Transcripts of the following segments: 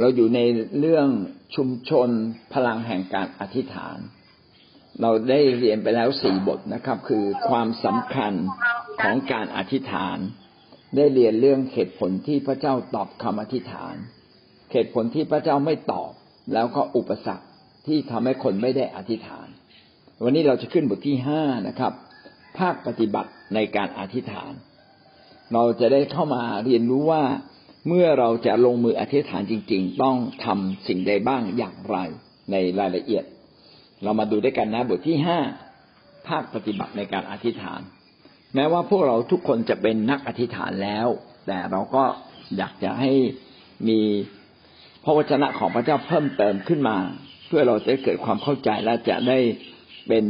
เราอยู่ในเรื่องชุมชนพลังแห่งการอธิษฐาน เราได้เรียนไปแล้วสี่บทนะครับ คือความสำคัญของการอธิษฐาน ได้เรียนเรื่องเหตุผลที่พระเจ้าตอบคำอธิษฐาน เหตุผลที่พระเจ้าไม่ตอบ แล้วก็อุปสรรคที่ทำให้คนไม่ได้อธิษฐาน วันนี้เราจะขึ้นบทที่ห้านะครับ ภาคปฏิบัติในการอธิษฐาน เราจะได้เข้ามาเรียนรู้ว่า เมื่อเราจะลงมืออธิษฐานจริง ๆ ต้องทำสิ่งใดบ้างอย่างไรในรายละเอียด เรามาดูด้วยกันนะบทที่ห้าภาคปฏิบัติในการอธิษฐาน แม้ว่าพวกเราทุกคนจะเป็นนักอธิษฐานแล้ว แต่เราก็อยากจะให้มีพระวจนะของพระเจ้าเพิ่มเติมขึ้นมา เพื่อเราจะเกิดความเข้าใจและจะได้เป็น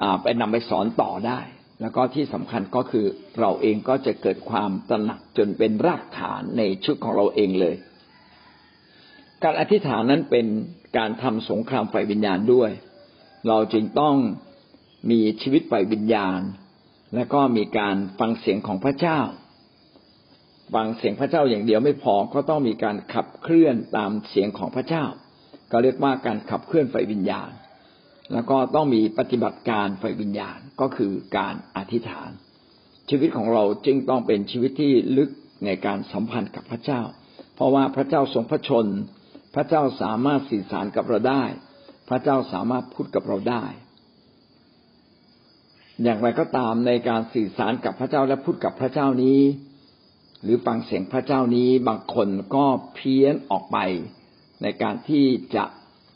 อ่าไปนำไปสอนต่อได้ แล้วก็ที่สำคัญก็คือเราเองก็จะเกิดความตระหนักจนเป็นรากฐานในชุดของเราเองเลย การอธิษฐานนั้นเป็นการทำสงครามฝ่ายวิญญาณด้วย เราจึงต้องมีชีวิตฝ่ายวิญญาณ และก็มีการฟังเสียงของพระเจ้า ฟังเสียงพระเจ้าอย่างเดียวไม่พอก็ต้องมีการขับเคลื่อนตามเสียงของพระเจ้า ก็เรียกว่าการขับเคลื่อนฝ่ายวิญญาณ แล้วก็ต้องมีปฏิบัติการไฟวิญญาณก็คือการอธิษฐาน ชีวิตของเราจึงต้องเป็นชีวิตที่ลึกในการสัมพันธ์กับพระเจ้า เพราะว่าพระเจ้าทรงพระชน พระเจ้าสามารถสื่อสารกับเราได้ พระเจ้าสามารถพูดกับเราได้ อย่างไรก็ตามในการสื่อสารกับพระเจ้าและพูดกับพระเจ้านี้ หรือฟังเสียงพระเจ้านี้บางคนก็เพี้ยนออกไปในการที่จะ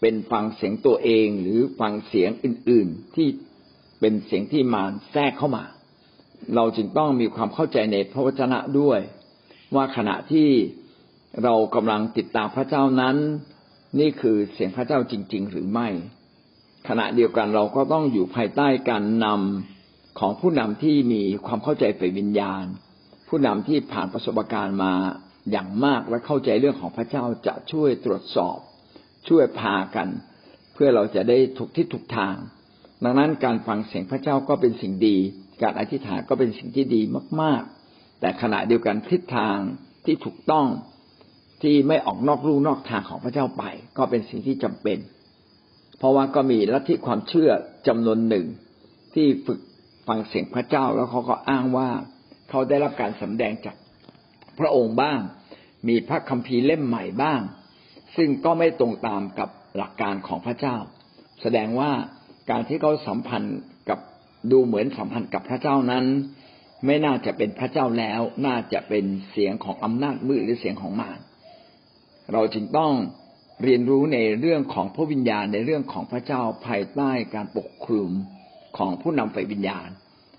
เป็นฟังเสียงตัวเองหรือฟังเสียงอื่น ๆ ที่เป็นเสียงที่มารแทรกเข้ามา เราจึงต้องมีความเข้าใจในพระวจนะด้วย ว่าขณะที่เรากำลังติดตามพระเจ้านั้น นี่คือเสียงพระเจ้าจริง ๆ หรือไม่ ขณะเดียวกันเราก็ต้องอยู่ภายใต้การนำของผู้นำที่มีความเข้าใจฝ่ายวิญญาณ ผู้นำที่ผ่านประสบการณ์มาอย่างมากและเข้าใจเรื่องของพระเจ้าจะช่วยตรวจสอบ ช่วยพากัน เพื่อเราจะได้ถูกที่ถูกทาง ดังนั้นการฟังเสียงพระเจ้าก็เป็นสิ่งดี การอธิษฐานก็เป็นสิ่งที่ดีมาก ๆ แต่ขณะเดียวกันทิศทางที่ถูกต้องที่ไม่ออกนอกรูนอกทางของพระเจ้าไป ก็เป็นสิ่งที่จำเป็น เพราะว่าก็มีลัทธิความเชื่อจำนวนหนึ่ง ที่ฝึกฟังเสียงพระเจ้าแล้วเขาก็อ้างว่าเขาได้รับการสำแดงจากพระองค์บ้าง มีพระคัมภีร์เล่มใหม่บ้าง ซึ่งก็ไม่ตรงตามกับหลักการของพระเจ้า แสดงว่าการที่เขาสัมพันธ์กับดูเหมือนสัมพันธ์กับพระเจ้านั้น ไม่น่าจะเป็นพระเจ้าแล้ว น่าจะเป็นเสียงของอำนาจมืดหรือเสียงของมารเราจึงต้องเรียนรู้ในเรื่องของพระวิญญาณในเรื่องของพระเจ้าภายใต้การปกคลุมของผู้นำฝ่ายวิญญาณ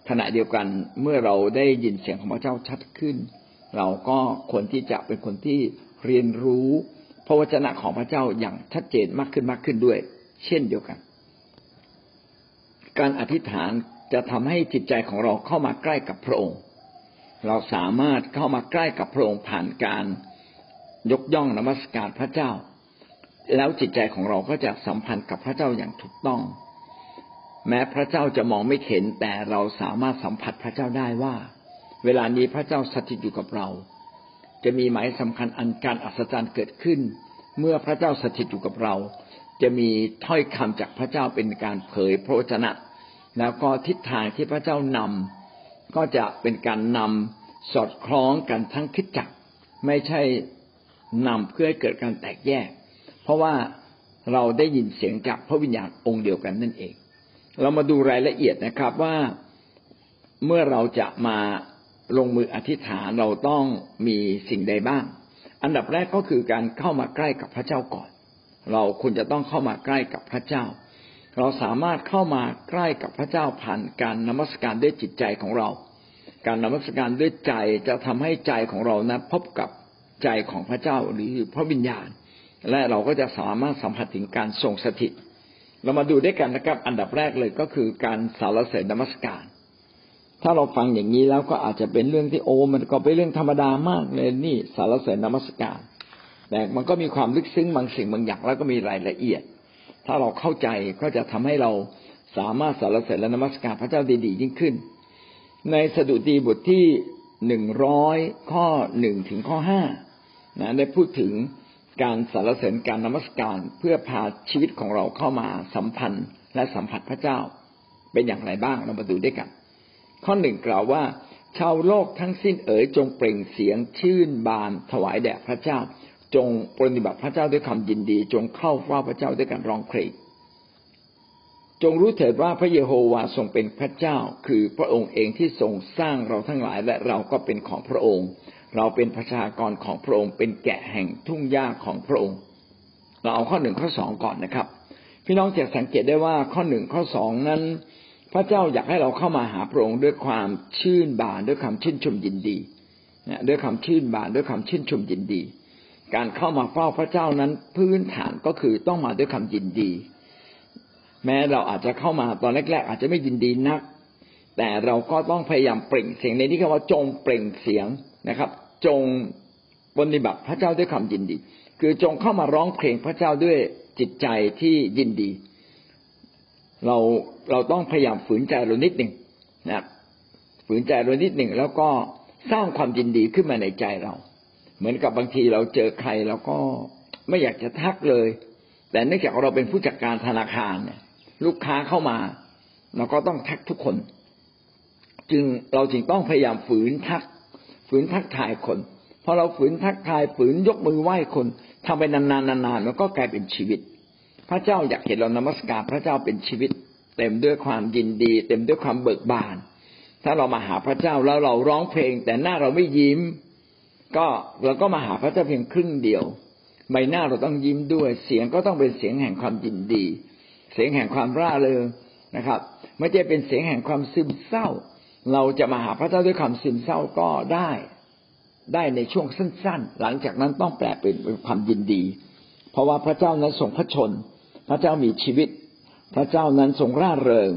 ขณะเดียวกันเมื่อเราได้ยินเสียงของพระเจ้าชัดขึ้น เราก็ควรที่จะเป็นคนที่เรียนรู้ พระวจนะของพระเจ้าอย่างชัดเจนมากขึ้นมากขึ้นด้วย เช่นเดียวกัน การอธิษฐานจะทำให้จิตใจของเราเข้ามาใกล้กับพระองค์ เราสามารถเข้ามาใกล้กับพระองค์ผ่านการยกย่องนมัสการพระเจ้า แล้วจิตใจของเราก็จะสัมพันธ์กับพระเจ้าอย่างถูกต้อง แม้พระเจ้าจะมองไม่เห็นแต่เราสามารถสัมผัสพระเจ้าได้ว่า เวลานี้พระเจ้าสถิตอยู่กับเรา จะมีหมายสำคัญอันการอัศจรรย์เกิดขึ้น เมื่อพระเจ้าสถิตอยู่กับเรา จะมีถ้อยคำจากพระเจ้าเป็นการเผยพระวจนะ แล้วก็ทิศทางที่พระเจ้านำก็จะเป็นการนำสอดคล้องกันทั้งคิดจักไม่ใช่นำเพื่อให้เกิดการแตกแยก เพราะว่าเราได้ยินเสียงจากพระวิญญาณองค์เดียวกันนั่นเอง เรามาดูรายละเอียดนะครับว่าเมื่อเราจะมา ลงมืออธิษฐานเราต้องมีสิ่งใดบ้าง อันดับแรกก็คือการเข้ามาใกล้กับพระเจ้าก่อน เราควรจะต้องเข้ามาใกล้กับพระเจ้า เราสามารถเข้ามาใกล้กับพระเจ้าผ่านการนมัสการด้วยจิตใจของเรา การนมัสการด้วยใจจะทำให้ใจของเรานะพบกับใจของพระเจ้าหรือพระวิญญาณ และเราก็จะสามารถสัมผัสถึงการทรงสถิต เรามาดูด้วยกันนะครับ อันดับแรกเลยก็คือการสารเสด็จนมัสการ ถ้าเราฟังอย่างนี้แล้วก็อาจจะเป็นเรื่องที่โอ้มันก็เป็นเรื่องธรรมดามากเลยนี่สารเสริญนมัสการ แต่มันก็มีความลึกซึ้งบางสิ่งบางอย่างแล้วก็มีรายละเอียด ถ้าเราเข้าใจก็จะทำให้เราสามารถสารเสริญและนมัสการพระเจ้าดีๆยิ่งขึ้น ในสดุดีบทที่หนึ่งร้อยข้อหนึ่งถึงข้อห้านะได้พูดถึงการสรรเสริญการนมัสการเพื่อพาชีวิตของเราเข้ามาสัมพันธ์และสัมผัสพระเจ้า เป็นอย่างไรบ้างเรามาดูด้วยกัน ข้อหนึ่งกล่าวว่าชาวโลกทั้งสิ้นเอ๋ยจงเปล่งเสียงชื่นบานถวายแด่พระเจ้า จงปฏิบัติพระเจ้าด้วยคำยินดี จงเข้าเฝ้าพระเจ้าด้วยการร้องเพลงจงรู้เถิดว่าพระเยโฮวาทรงเป็นพระเจ้า คือพระองค์เองที่ทรงสร้างเราทั้งหลายและเราก็เป็นของพระองค์ เราเป็นประชากรของพระองค์ เป็นแกะแห่งทุ่งหญ้าของพระองค์ เราเอาข้อหนึ่งข้อสองก่อนนะครับ พี่น้องจะสังเกตได้ว่าข้อหนึ่งข้อสองนั้น พระเจ้าอยากให้เราเข้ามาหาพระองค์ด้วยความชื่นบานด้วยความชื่นชมยินดีด้วยความชื่นบานด้วยความชื่นชมยินดี การเข้ามาเฝ้าพระเจ้านั้นพื้นฐานก็คือต้องมาด้วยความยินดี แม้เราอาจจะเข้ามาตอนแรก ๆ อาจจะไม่ยินดีนัก แต่เราก็ต้องพยายามเปล่งเสียงในที่คำว่าจงเปล่งเสียงนะครับ จงปฏิบัติพระเจ้าด้วยความยินดี คือจงเข้ามาร้องเพลงพระเจ้าด้วยจิตใจที่ยินดี เรา เราต้องพยายามฝืนใจเรานิดหนึ่งนะฝืนใจเรานิดหนึ่งแล้วก็สร้างความยินดีขึ้นมาในใจเรา เหมือนกับบางทีเราเจอใครเราก็ไม่อยากจะทักเลย แต่เนื่องจากเราเป็นผู้จัดการธนาคารเนี่ย ลูกค้าเข้ามา เราก็ต้องทักทุกคน จึงเราจึงต้องพยายามฝืนทัก ฝืนทักทายคนพอเราฝืนทักทายฝืนยกมือไหว้คนทำไปนานๆนานๆมันก็กลายเป็นชีวิต พระเจ้าอยากเห็นเรานมัสการพระเจ้าเป็นชีวิต เต็มด้วยความยินดี เต็มด้วยความเบิกบาน ถ้าเรามาหาพระเจ้าแล้วเราร้องเพลง แต่หน้าเราไม่ยิ้ม ก็เราก็มาหาพระเจ้าเพียงครึ่งเดียว ใบหน้าเราต้องยิ้มด้วย เสียงก็ต้องเป็นเสียงแห่งความยินดี เสียงแห่งความร่าเริงนะครับ ไม่ใช่เป็นเสียงแห่งความซึมเศร้า เราจะมาหาพระเจ้าด้วยความซึมเศร้าก็ได้ ได้ในช่วงสั้น ๆ หลังจากนั้นต้องแปลเป็นความยินดี เพราะว่าพระเจ้านั้นทรงพระชน พระเจ้ามีชีวิต พระเจ้านั้นทรงร่าเริง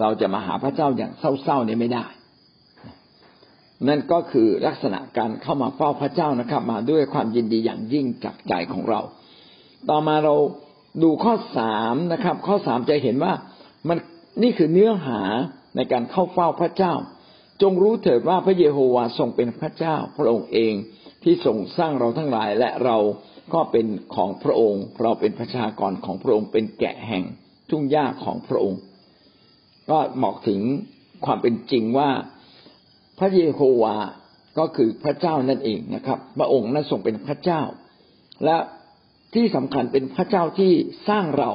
เราจะมาหาพระเจ้าอย่างเศร้าๆนี่ไม่ได้ นั่นก็คือลักษณะการเข้ามาเฝ้าพระเจ้านะครับ มาด้วยความยินดีอย่างยิ่งจากใจของเรา ต่อมาเราดูข้อสามนะครับ ข้อสามจะเห็นว่ามันนี่คือเนื้อหาในการเข้าเฝ้าพระเจ้า จงรู้เถิดว่าพระเยโฮวาทรงเป็นพระเจ้า พระองค์เองที่ทรงสร้างเราทั้งหลายและเราก็เป็นของพระองค์ เราเป็นประชากรของพระองค์เป็นแกะแห่ง ทุ่งหญ้าของพระองค์ ก็บอกถึงความเป็นจริงว่าพระเยโฮวาก็คือพระเจ้านั่นเองนะครับ พระองค์นั้นทรงเป็นพระเจ้า และที่สำคัญเป็นพระเจ้าที่สร้างเรา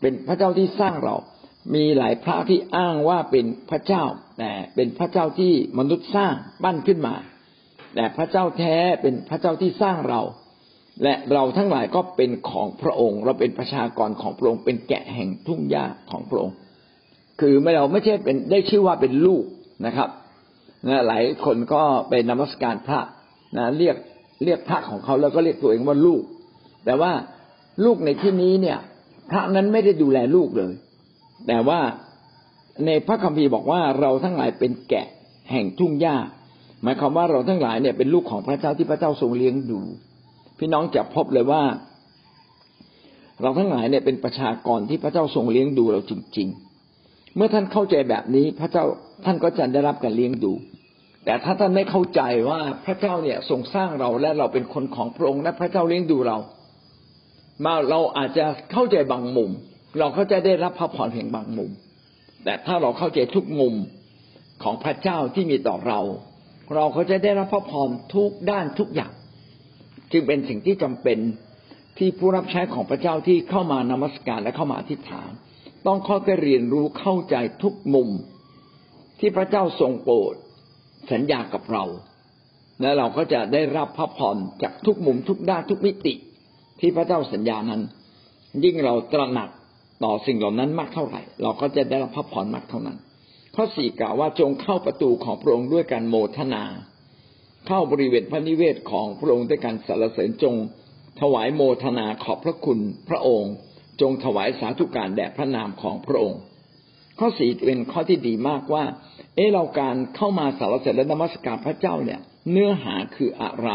เป็นพระเจ้าที่สร้างเรา มีหลายพระที่อ้างว่าเป็นพระเจ้า แต่เป็นพระเจ้าที่มนุษย์สร้างปั้นขึ้นมา แต่พระเจ้าแท้เป็นพระเจ้าที่สร้างเรา และเราทั้งหลายก็เป็นของพระองค์ เราเป็นประชากรของพระองค์ เป็นแกะแห่งทุ่งหญ้าของพระองค์ คือไม่เราไม่ใช่เป็นได้ชื่อว่าเป็นลูกนะครับนะหลายคนก็ไปนมัสการพระนะเรียกเรียกพระของเขาแล้วก็เรียกตัวเองว่าลูก แต่ว่าลูกในที่นี้เนี่ย พระนั้นไม่ได้ดูแลลูกเลย แต่ว่าในพระคัมภีร์บอกว่าเราทั้งหลายเป็นแกะแห่งทุ่งหญ้าหมายความว่าเราทั้งหลายเนี่ยเป็นลูกของพระเจ้าที่พระเจ้าทรงเลี้ยงดู พี่น้องจะพบเลยว่า เราทั้งหลายเนี่ยเป็นประชากรที่พระเจ้าทรงเลี้ยงดูเราจริง ๆ เมื่อท่านเข้าใจแบบนี้ พระเจ้าท่านก็จะได้รับการเลี้ยงดู แต่ถ้าท่านไม่เข้าใจว่าพระเจ้าเนี่ยทรงสร้างเราและเราเป็นคนของพระองค์และพระเจ้าเลี้ยงดูเรา มาเราอาจจะเข้าใจบางมุม เราเข้าใจได้รับพระพรเพียงบางมุม แต่ถ้าเราเข้าใจทุกมุมของพระเจ้าที่มีต่อเรา เราก็จะได้รับพระพรทุกด้านทุกอย่าง จึงเป็นสิ่งที่จำเป็นที่ผู้รับใช้ของพระเจ้าที่เข้ามานมัสการและเข้ามาอธิษฐาน ต้องค่อยๆเรียนรู้เข้าใจทุกมุมที่พระเจ้าทรงโปรดสัญญากับเรา และเราก็จะได้รับพระพรจากทุกมุมทุกด้านทุกมิติ ที่พระเจ้าสัญญานั้น ยิ่งเราตระหนักต่อสิ่งเหล่านั้นมากเท่าไหร่ เราก็จะได้รับพระพรมากเท่านั้น ข้อสี่กล่าวว่าจงเข้าประตูของพระองค์ด้วยการโมทนา เข้าบริเวณพระนิเวศของพระองค์ด้วยการสรรเสริญจง ถวายโมทนาขอบพระคุณพระองค์ จงถวายสาธุการแด่พระนามของพระองค์ ข้อสี่เป็นข้อที่ดีมากว่า เออเราการเข้ามาสรรเสริญและนมัสการพระเจ้าเนี่ย เนื้อหาคืออะไร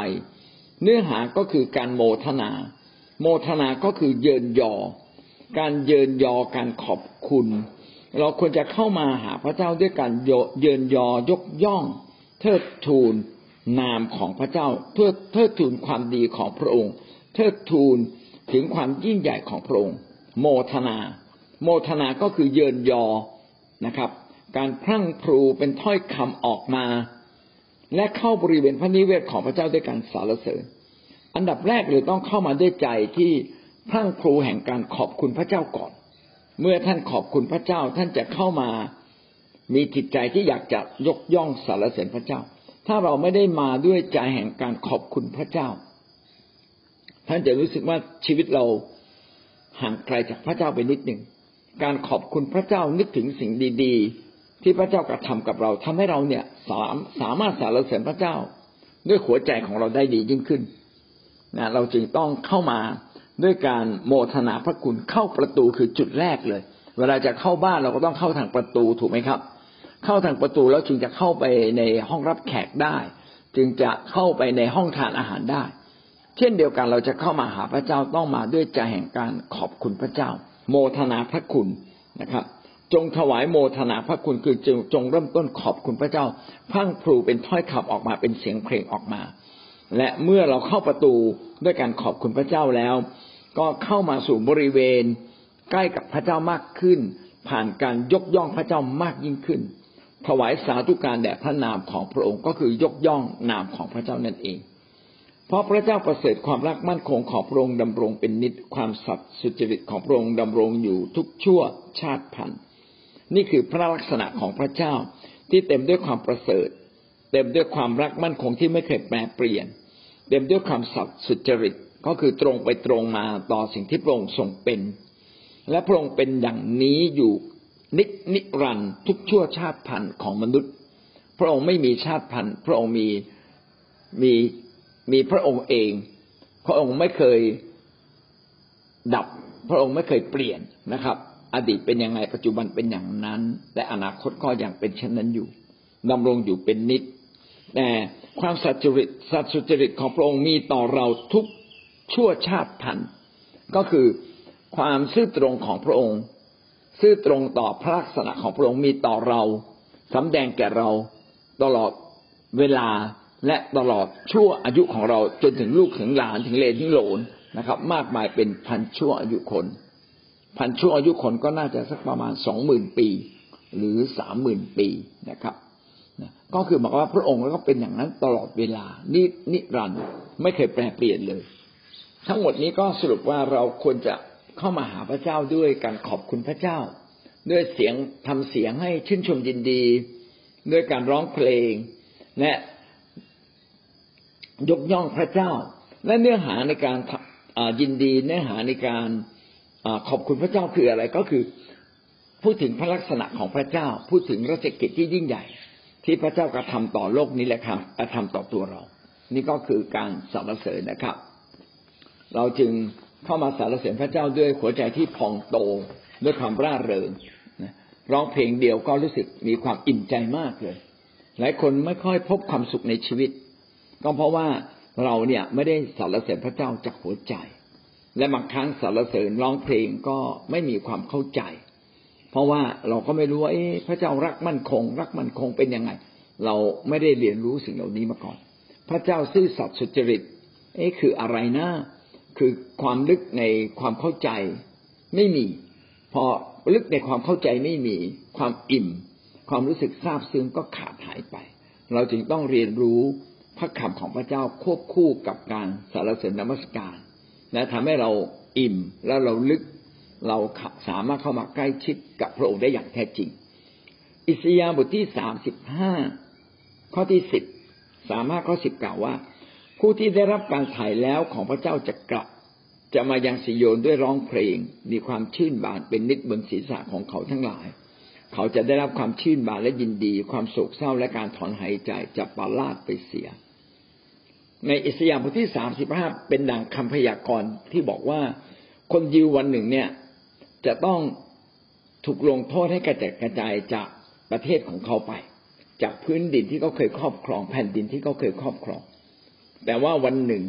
เนื้อหาก็คือการโมทนา โมทนาก็คือเยินยอ การเยินยอการขอบคุณ เราควรจะเข้ามาหาพระเจ้าด้วยการเยินยอยกย่อง เทิดทูน นามของพระเจ้าเพื่อเทิดทูนความดีของพระองค์ เทิดทูนถึงความยิ่งใหญ่ของพระองค์ โมทนา โมทนาก็คือเยินยอนะครับ การพรั่งพรูเป็นถ้อยคำออกมา และเข้าบริเวณพระนิเวศของพระเจ้าด้วยการสารเสริญ อันดับแรกเลยต้องเข้ามาด้วยใจที่พรั่งพรูแห่งการขอบคุณพระเจ้าก่อน เมื่อท่านขอบคุณพระเจ้าท่านจะเข้ามามีจิตใจที่อยากจะยกย่องสารเสริญพระเจ้า ถ้าเราไม่ได้มาด้วยใจแห่งการขอบคุณพระเจ้า ท่านจะรู้สึกว่าชีวิตเราห่างไกลจากพระเจ้าไปนิดหนึ่ง การขอบคุณพระเจ้านึกถึงสิ่งดี ๆ ที่พระเจ้ากระทำกับเราทำให้เราเนี่ยสามสามารถสารเสริญพระเจ้า ด้วยหัวใจของเราได้ดียิ่งขึ้นนะเราจึงต้องเข้ามาด้วยการโมทนาพระคุณเข้าประตูคือจุดแรกเลย เวลาจะเข้าบ้านเราก็ต้องเข้าทางประตูถูกไหมครับ เข้าทางประตูแล้วจึงจะเข้าไปในห้องรับแขกได้ จึงจะเข้าไปในห้องทานอาหารได้ เช่นเดียวกันเราจะเข้ามาหาพระเจ้าต้องมาด้วยใจแห่งการขอบคุณพระเจ้า โมทนาพระคุณนะครับ จงถวายโมทนาพระคุณคือจงจงเริ่มต้นขอบคุณพระเจ้า พังพลูเป็นถ้อยคำออกมาเป็นเสียงเพลงออกมา และเมื่อเราเข้าประตูด้วยการขอบคุณพระเจ้าแล้ว ก็เข้ามาสู่บริเวณใกล้กับพระเจ้ามากขึ้น ผ่านการยกย่องพระเจ้ามากยิ่งขึ้น ถวายสาธุการแด่พระนามของพระองค์ก็คือยกย่องนามของพระเจ้านั่นเอง เพราะพระเจ้าประเสริฐความรักมั่นคงของพระองค์ดำรงเป็นนิจความสัตย์สุจริตของพระองค์ดำรงอยู่ทุกชั่วชาติพันธุ์นี่คือพระลักษณะของพระเจ้าที่เต็มด้วยความประเสริฐ เต็มด้วยความรักมั่นคงที่ไม่เคยแปรเปลี่ยน เต็มด้วยความสัตย์สุจริตก็คือตรงไปตรงมาต่อสิ่งที่พระองค์ทรงเป็น และพระองค์เป็นอย่างนี้อยู่ นินิรันทุกชั่วชาติพันธุ์ของมนุษย์ พระองค์ไม่มีชาติพันธุ์ พระองค์มีมีมีพระองค์เอง พระองค์ไม่เคยดับ พระองค์ไม่เคยเปลี่ยนนะครับ อดีตเป็นยังไงปัจจุบันเป็นอย่างนั้น และอนาคตก็ยังเป็นเช่นนั้นอยู่ดำรงอยู่เป็นนิจแต่ความสัจจริตสัจจริตของพระองค์มีต่อเราทุกชั่วชาติพันธุ์ก็คือความซื่อตรงของพระองค์ ซื่อตรงต่อพระลักษณะของพระองค์มีต่อเราสำแดงแก่เราตลอดเวลาและตลอดชั่วอายุของเราจนถึงลูกถึงหลานถึงเลนถึงโหลนนะครับ มากมายเป็นพันชั่วอายุคน พันชั่วอายุคนก็น่าจะสักประมาณสองหมื่นปี หรือสามหมื่นปีนะครับก็คือหมายว่าพระองค์ก็เป็นอย่างนั้นตลอดเวลานินิรันด์ไม่เคยแปรเปลี่ยนเลย ทั้งหมดนี้ก็สรุปว่าเราควรจะ เข้ามาหาพระเจ้าด้วยการขอบคุณพระเจ้า ด้วยเสียงทำเสียงให้ชื่นชมยินดี ด้วยการร้องเพลง และยกย่องพระเจ้า และเนื้อหาในการยินดีเนื้อหาในการอขอบคุณพระเจ้าคืออะไรก็คือ พูดถึงพระลักษณะของพระเจ้า พูดถึงราชกิจที่ยิ่งใหญ่ ที่พระเจ้ากระทาต่อโลกนี้แหละครับกระทาต่อตัวเรา นี่ก็คือการสรรเสริญนะครับ เราจึง เข้ามาสรรเสริญพระเจ้าด้วยหัวใจที่พองโตด้วยความร่าเริงร้องเพลงเดียวก็รู้สึกมีความอิ่มใจมากเลย หลายคนไม่ค่อยพบความสุขในชีวิต ก็เพราะว่าเราเนี่ยไม่ได้สรรเสริญพระเจ้าจากหัวใจ และบางครั้งสรรเสริญร้องเพลงก็ไม่มีความเข้าใจ เพราะว่าเราก็ไม่รู้ว่าเอ๊ะพระเจ้ารักมั่นคง รักมั่นคงเป็นยังไง เราไม่ได้เรียนรู้สิ่งเหล่านี้มาก่อน พระเจ้าซื่อสัตย์สุจริต เอ๊ะคืออะไรนะ คือความลึกในความเข้าใจไม่มี พอลึกในความเข้าใจไม่มี ความอิ่ม ความรู้สึกซาบซึ้งก็ขาดหายไป เราจึงต้องเรียนรู้พระคำของพระเจ้าควบคู่กับการสารเสริญนมัสการและทำให้เราอิ่มแล้วเราลึกเราสามารถเข้ามาใกล้ชิดกับพระองค์ได้อย่างแท้จริง อิสยาห์บทที่สามสิบห้าข้อที่สิบสามารถข้อสิบกล่าวว่า ผู้ที่ได้รับการถ่ายแล้วของพระเจ้าจะกลับ จะมายังสิโยนด้วยร้องเพลง มีความชื่นบานเป็นนิดบนศีรษะของเขาทั้งหลาย เขาจะได้รับความชื่นบานและยินดี ความโศกเศร้าและการถอนหายใจจะปาลาดไปเสีย ในอิสยาห์บทที่สามสิบห้าเป็นดังคำพยากรณ์ที่บอกว่าคนยิววันหนึ่งเนี่ย จะต้องถูกลงโทษให้กระจายกระจายจากประเทศของเขาไป จากพื้นดินที่เขาเคยครอบครองแผ่นดินที่เขาเคยครอบครอง แต่ว่าวันหนึ่ง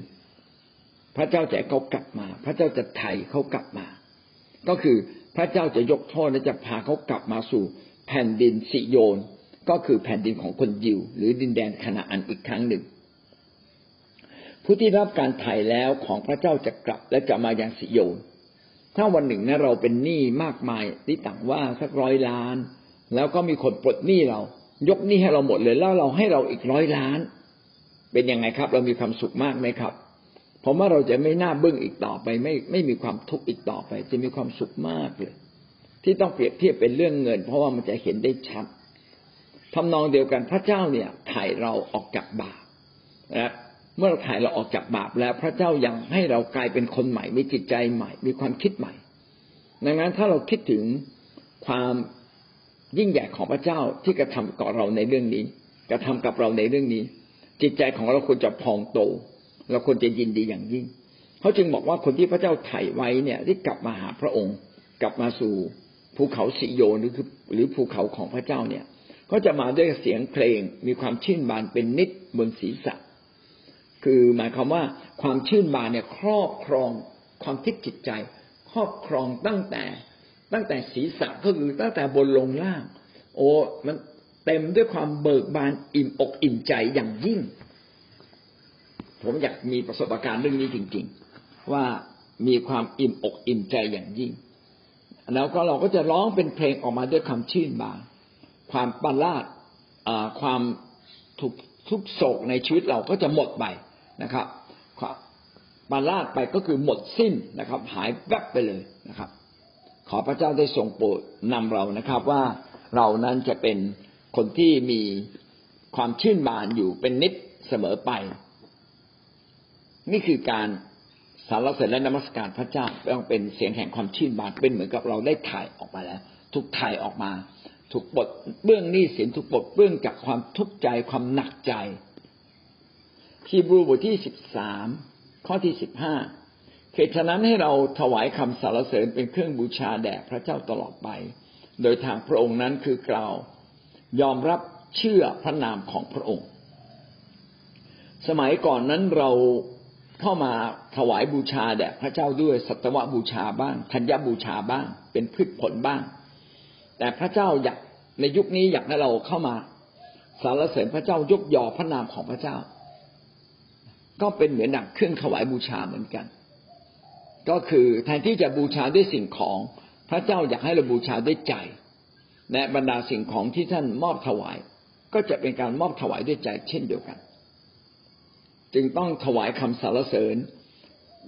พระเจ้าจะเขากลับมา พระเจ้าจะไถ่เขากลับมา ก็คือพระเจ้าจะยกโทษและจะพาเขากลับมาสู่แผ่นดินสิโยน ก็คือแผ่นดินของคนยิว หรือดินแดนคณาอันอีกครั้งหนึ่ง ผู้ที่รับการไถ่แล้วของพระเจ้าจะกลับและจะมาอยังสิโยน ถ้าวันหนึ่งนะเราเป็นหนี้มากมายที่ต่างว่าสักร้อยล้าน แล้วก็มีคนปลดหนี้เรา ยกหนี้ให้เราหมดเลยแล้วเราให้เราอีกร้อยล้าน เป็นยังไงครับ เรามีความสุขมากไหมครับผมว่าเราจะไม่น่าบึ้งอีกต่อไป ไม่ไม่มีความทุกข์อีกต่อไป จะมีความสุขมากเลย ที่ต้องเปรียบเทียบเป็นเรื่องเงิน เพราะว่ามันจะเห็นได้ชัดทำนองเดียวกันพระเจ้าเนี่ยถ่ายเราออกจากบาปนะเมื่อเราถ่ายเราออกจากบาปแล้วพระเจ้ายังให้เรากลายเป็นคนใหม่ มีจิตใจใหม่ มีความคิดใหม่ ดังนั้นถ้าเราคิดถึงความยิ่งใหญ่ของพระเจ้าที่กระทำกับเราในเรื่องนี้ กระทำกับเราในเรื่องนี้ จิตใจของเราควรจะพองโตเราควรจะยินดีอย่างยิ่ง เขาจึงบอกว่าคนที่พระเจ้าไถ่ไว้เนี่ยที่กลับมาหาพระองค์ กลับมาสู่ภูเขาสิโยนหรือหรือภูเขาของพระเจ้าเนี่ย ก็จะมาด้วยเสียงเพลง มีความชื่นบานเป็นนิดบนศีรษะ คือหมายความว่าความชื่นบานเนี่ยครอบครองความคิดจิตใจ ครอบครองตั้งแต่ตั้งแต่ศีรษะก็คือตั้งแต่บนลงล่าง โอ้มัน เต็มด้วยความเบิกบานอิ่มอกอิ่มใจอย่างยิ่ง ผมอยากมีประสบการณ์เรื่องนี้จริง ๆ ว่ามีความอิ่มอกอิ่มใจอย่างยิ่ง แล้วก็เราก็จะร้องเป็นเพลงออกมาด้วยความชื่นบานความปลาดความทุกทุกโศกในชีวิตเราก็จะหมดไปนะครับปลาดไปก็คือหมดสิ้นนะครับ หายแวบไปเลยนะครับ ขอพระเจ้าได้ทรงโปรดนำเรานะครับว่าเรานั้นจะเป็น คนที่มีความชื่นบานอยู่เป็นนิดเสมอไป นี่คือการสารเสริญและนมัสการพระเจ้าต้องเป็นเสียงแห่งความชื่นบานเป็นเหมือนกับเราได้ถ่ายออกมาแล้ว ถูกถ่ายออกมา ถูกบทเบื้องนี้สินถูกบทเบื้องจากความทุกข์ใจความหนักใจทีบรูบทที่สิบสามข้อที่สิบห้าเหตุฉะนั้นให้เราถวายคำสรรเสริญเป็นเครื่องบูชาแด่พระเจ้าตลอดไป โดยทางพระองค์นั้นคือกล่าว ยอมรับเชื่อพระนามของพระองค์ สมัยก่อนนั้นเราเข้ามาถวายบูชาแด่พระเจ้าด้วยสัตวบูชาบ้างธัญบูชาบ้าง เป็นพืชผลบ้าง แต่พระเจ้าอยากในยุคนี้อยากให้เราเข้ามาสารเสริญพระเจ้ายกยอพระนามของพระเจ้า ก็เป็นเหมือนดังเครื่องถวายบูชาเหมือนกัน ก็คือแทนที่จะบูชาด้วยสิ่งของพระเจ้าอยากให้เราบูชาด้วยใจ และบรรดาสิ่งของที่ท่านมอบถวาย ก็จะเป็นการมอบถวายด้วยใจเช่นเดียวกัน จึงต้องถวายคำสรรเสริญ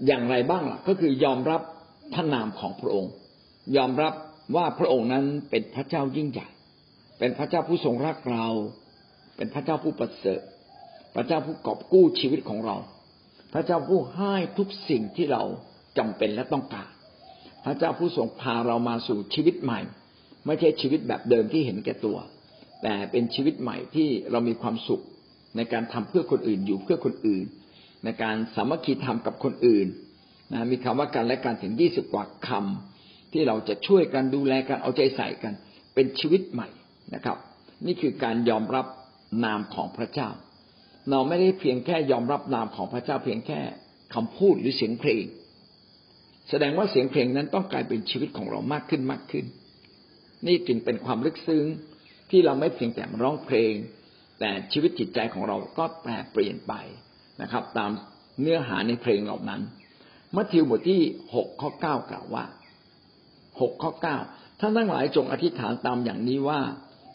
อย่างไรบ้างล่ะ ก็คือยอมรับพระนามของพระองค์ ยอมรับว่าพระองค์นั้นเป็นพระเจ้ายิ่งใหญ่ เป็นพระเจ้าผู้ทรงรักเรา เป็นพระเจ้าผู้ประเสริฐ พระเจ้าผู้กอบกู้ชีวิตของเรา พระเจ้าผู้ให้ทุกสิ่งที่เราจำเป็นและต้องการ พระเจ้าผู้ทรงพาเรามาสู่ชีวิตใหม่ ไม่ใช่ชีวิตแบบเดิมที่เห็นแก่ตัว แต่เป็นชีวิตใหม่ที่เรามีความสุขในการทำเพื่อคนอื่นอยู่เพื่อคนอื่น ในการสามัคคีทำกับคนอื่นนะมีคำว่าการและการถึงยี่สิบกว่าคำที่เราจะช่วยกันดูแลกันเอาใจใส่กัน เป็นชีวิตใหม่นะครับ นี่คือการยอมรับนามของพระเจ้า เราไม่ได้เพียงแค่ยอมรับนามของพระเจ้าเพียงแค่คำพูดหรือเสียงเพลง แสดงว่าเสียงเพลงนั้นต้องกลายเป็นชีวิตของเรามากขึ้นมากขึ้น นี่จึงเป็นความลึกซึ้งที่เราไม่เพียงแต่ร้องเพลง แต่ชีวิตจิตใจของเราก็แปรเปลี่ยนไปนะครับ ตามเนื้อหาในเพลงเหล่านั้น มัทธิวบทที่หกข้อเก้ากล่าวว่าหกข้อเก้าท่านทั้งหลายจงอธิษฐานตามอย่างนี้ว่า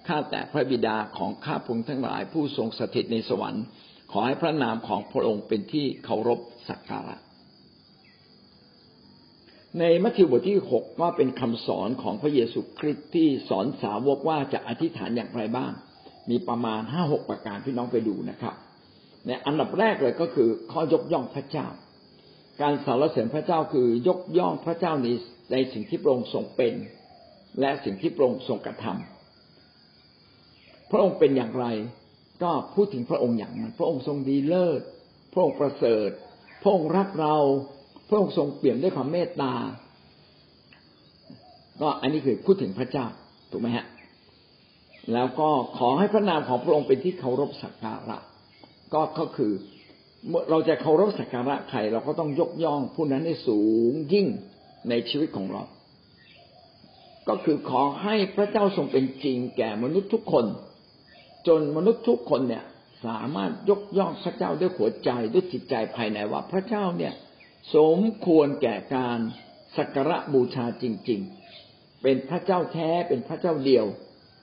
ข้าแต่พระบิดาของข้าพงทั้งหลายผู้ทรงสถิตในสวรรค์ ขอให้พระนามของพระองค์เป็นที่เคารพสักการะ ในมัทธิวบทที่หกก็เป็นคำสอนของพระเยซูคริสต์ที่สอนสาวกว่าจะอธิษฐานอย่างไรบ้าง มีประมาณห้าหกประการพี่น้องไปดูนะครับในอันดับแรกเลยก็คือข้อยกย่องพระเจ้า การสรรเสริญพระเจ้าคือยกย่องพระเจ้าในในสิ่งที่พระองค์ทรงเป็น และสิ่งที่พระองค์ทรงกระทำพระองค์เป็นอย่างไร ก็พูดถึงพระองค์อย่างนั้น พระองค์ทรงดีเลิศพระองค์ประเสริฐ พระองค์รักเรา พระองค์ทรงเปี่ยมด้วยความเมตตา ก็อันนี้คือพูดถึงพระเจ้าถูกไหมฮะ แล้วก็ขอให้พระนามของพระองค์เป็นที่เคารพสักการะ ก็ก็คือเมื่อเราจะเคารพสักการะใครเราก็ต้องยกย่องผู้นั้นให้สูงยิ่งในชีวิตของเรา ก็คือขอให้พระเจ้าทรงเป็นจริงแก่มนุษย์ทุกคน จนมนุษย์ทุกคนเนี่ย สามารถยกย่องพระเจ้าด้วยหัวใจด้วยจิตใจภายในว่าพระเจ้าเนี่ย สมควรแก่การสักการะบูชาจริง ๆ เป็นพระเจ้าแท้เป็นพระเจ้าเดียว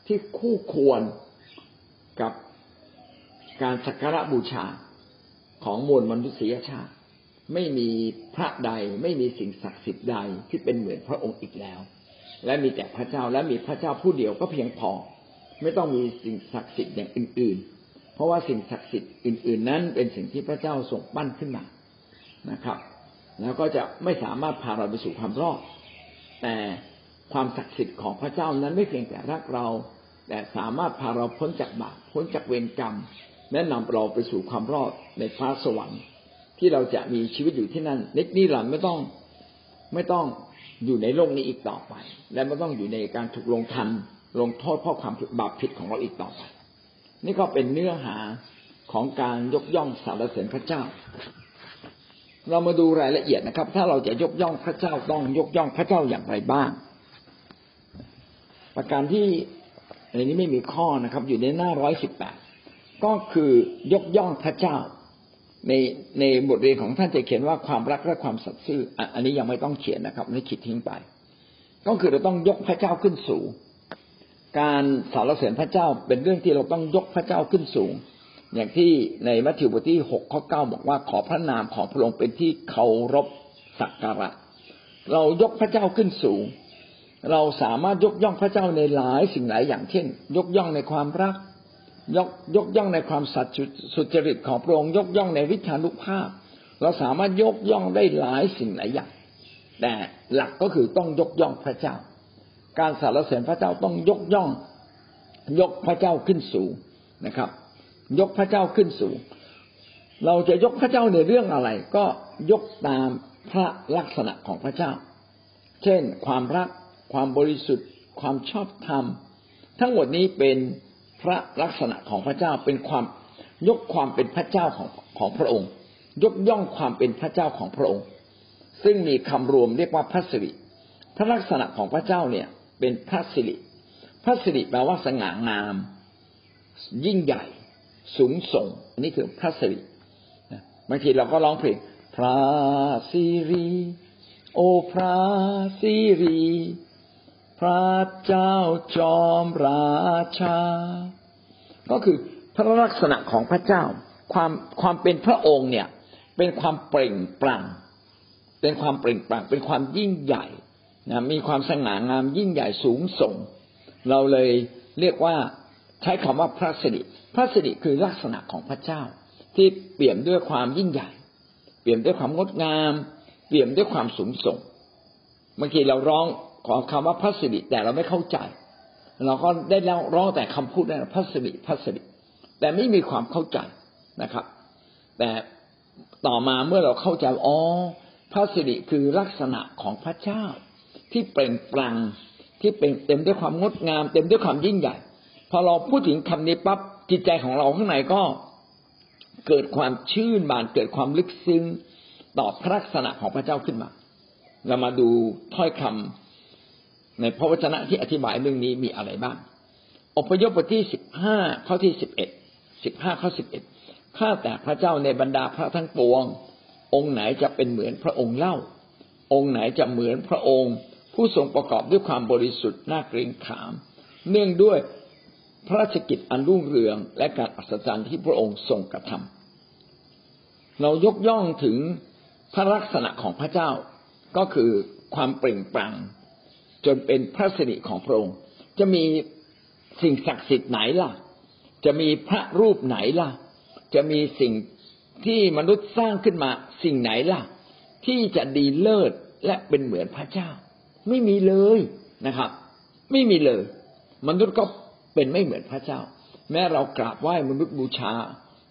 ที่คู่ควรกับการสักการะบูชาของมวลมนุษยชาติ ไม่มีพระใดไม่มีสิ่งศักดิ์สิทธิ์ใดที่เป็นเหมือนพระองค์อีกแล้ว และมีแต่พระเจ้าและมีพระเจ้าผู้เดียวก็เพียงพอ ไม่ต้องมีสิ่งศักดิ์สิทธิ์อย่างอื่น ๆ เพราะว่าสิ่งศักดิ์สิทธิ์อื่น ๆ นั้นเป็นสิ่งที่พระเจ้าทรงปั้นขึ้นมานะครับ แล้วก็จะไม่สามารถพาเราไปสู่ความรอด แต่ความศักดิ์สิทธิ์ของพระเจ้านั้นไม่เพียงแต่รักเรา แต่สามารถพาเราพ้นจากบาปพ้นจากเวรกรรมและนำเราไปสู่ความรอดในฟ้าสวรรค์ ที่เราจะมีชีวิตอยู่ที่นั่นนิดนี้หลังไม่ต้องไม่ต้องอยู่ในโลกนี้อีกต่อไป และไม่ต้องอยู่ในการถูกลงทันลงโทษเพราะความบาปผิดของเราอีกต่อไป นี่ก็เป็นเนื้อหาของการยกย่องสรรเสริญพระเจ้า เรามาดูรายละเอียดนะครับ ถ้าเราจะยกย่องพระเจ้าต้องยกย่องพระเจ้าอย่างไรบ้าง ประการที่ในนี้ไม่มีข้อนะครับ อยู่ในหน้าร้อยสิบแปดก็คือยกย่องพระเจ้า ในในบทเรียนของท่านจะเขียนว่าความรักและความสัตย์ซื่อ อันนี้ยังไม่ต้องเขียนนะครับไม่ขีดทิ้งไป ก็คือเราต้องยกพระเจ้าขึ้นสูง การสรรเสริญพระเจ้าเป็นเรื่องที่เราต้องยกพระเจ้าขึ้นสูง อย่างที่ในมัทธิวบทที่หกข้อเก้าบอกว่าขอพระนามของพระองค์เป็นที่เคารพสักการะ เรายกพระเจ้าขึ้นสูง เราสามารถยกย่องพระเจ้าในหลายสิ่งหลายอย่างเช่น ยกย่องในความรัก ยกยกย่องในความสัตย์สุจริตของพระองค์ยกย่องในวิชานุภาพ เราสามารถยกย่องได้หลายสิ่งหลายอย่าง แต่หลักก็คือต้องยกย่องพระเจ้า การสรรเสริญพระเจ้าต้องยกย่อง ยกพระเจ้าขึ้นสูงนะครับ ยกพระเจ้าขึ้นสูง เราจะยกพระเจ้าในเรื่องอะไร ก็ยกตามพระลักษณะของพระเจ้า เช่น ความรัก ความบริสุทธิ์ ความชอบธรรม ทั้งหมดนี้เป็นพระลักษณะของพระเจ้าเป็นความยกความเป็นพระเจ้าของของพระองค์ ยกย่องความเป็นพระเจ้าของพระองค์ ซึ่งมีคำรวมเรียกว่าพระสิริพระลักษณะของพระเจ้าเนี่ย เป็นพระสิริพระสิริแปลว่าสง่างาม ยิ่งใหญ่ สูงส่งอันนี้คือพระสิริบางทีเราก็ร้องเพลง พระสิริ โอพระสิริ พระเจ้าจอมราชา ก็คือพระลักษณะของพระเจ้า ความความเป็นพระองค์เนี่ย เป็นความเปล่งปลั่งเป็นความเปล่งปลั่งเป็นความยิ่งใหญ่นะมีความสง่างามยิ่งใหญ่สูงส่ง เราเลยเรียกว่า ใช้คำว่าพระสิริพระสิริคือลักษณะของพระเจ้า ที่เปี่ยมด้วยความยิ่งใหญ่ เปี่ยมด้วยความงดงาม เปี่ยมด้วยความสูงส่งบางทีเราร้องขอคำว่าพระสิริแต่เราไม่เข้าใจ เราก็ได้ร้องแต่คำพูดได้พระสิริพระสิริแต่ไม่มีความเข้าใจนะครับ แต่ต่อมาเมื่อเราเข้าใจอ๋อพระสิริคือลักษณะของพระเจ้า ที่เปล่งปลั่งที่เป็นเต็มด้วยความงดงาม เต็มด้วยความยิ่งใหญ่ พอเราพูดถึงคำนี้ปั๊บจิตใจของเราข้างในก็เกิดความชื่นบานเกิดความลึกซึ้งต่อพระลักษณะของพระเจ้าขึ้นมา เรามาดูถ้อยคำในพระวจนะที่อธิบายเรื่องนี้มีอะไรบ้าง อพยพบทที่สิบห้าข้อที่สิบเอ็ดสิบห้าข้อสิบเอ็ดข้าแต่พระเจ้าในบรรดาพระทั้งปวง องค์ไหนจะเป็นเหมือนพระองค์เล่า องค์ไหนจะเหมือนพระองค์ ผู้ทรงประกอบด้วยความบริสุทธิ์น่าเกรงขาม เนื่องด้วย พระราชกิจอันรุ่งเรืองและการอัศจรรย์ที่พระองค์ทรงกระทำเรายกย่องถึงพระลักษณะของพระเจ้าก็คือความเปล่งปลั่งจนเป็นพระสิริของพระองค์ จะมีสิ่งศักดิ์สิทธิ์ไหนล่ะ จะมีพระรูปไหนล่ะ จะมีสิ่งที่มนุษย์สร้างขึ้นมาสิ่งไหนล่ะ ที่จะดีเลิศและเป็นเหมือนพระเจ้า ไม่มีเลยนะครับ ไม่มีเลย มนุษย์ก็ เป็นไม่เหมือนพระเจ้า แม้เรากราบไหว้มนุษย์บูชา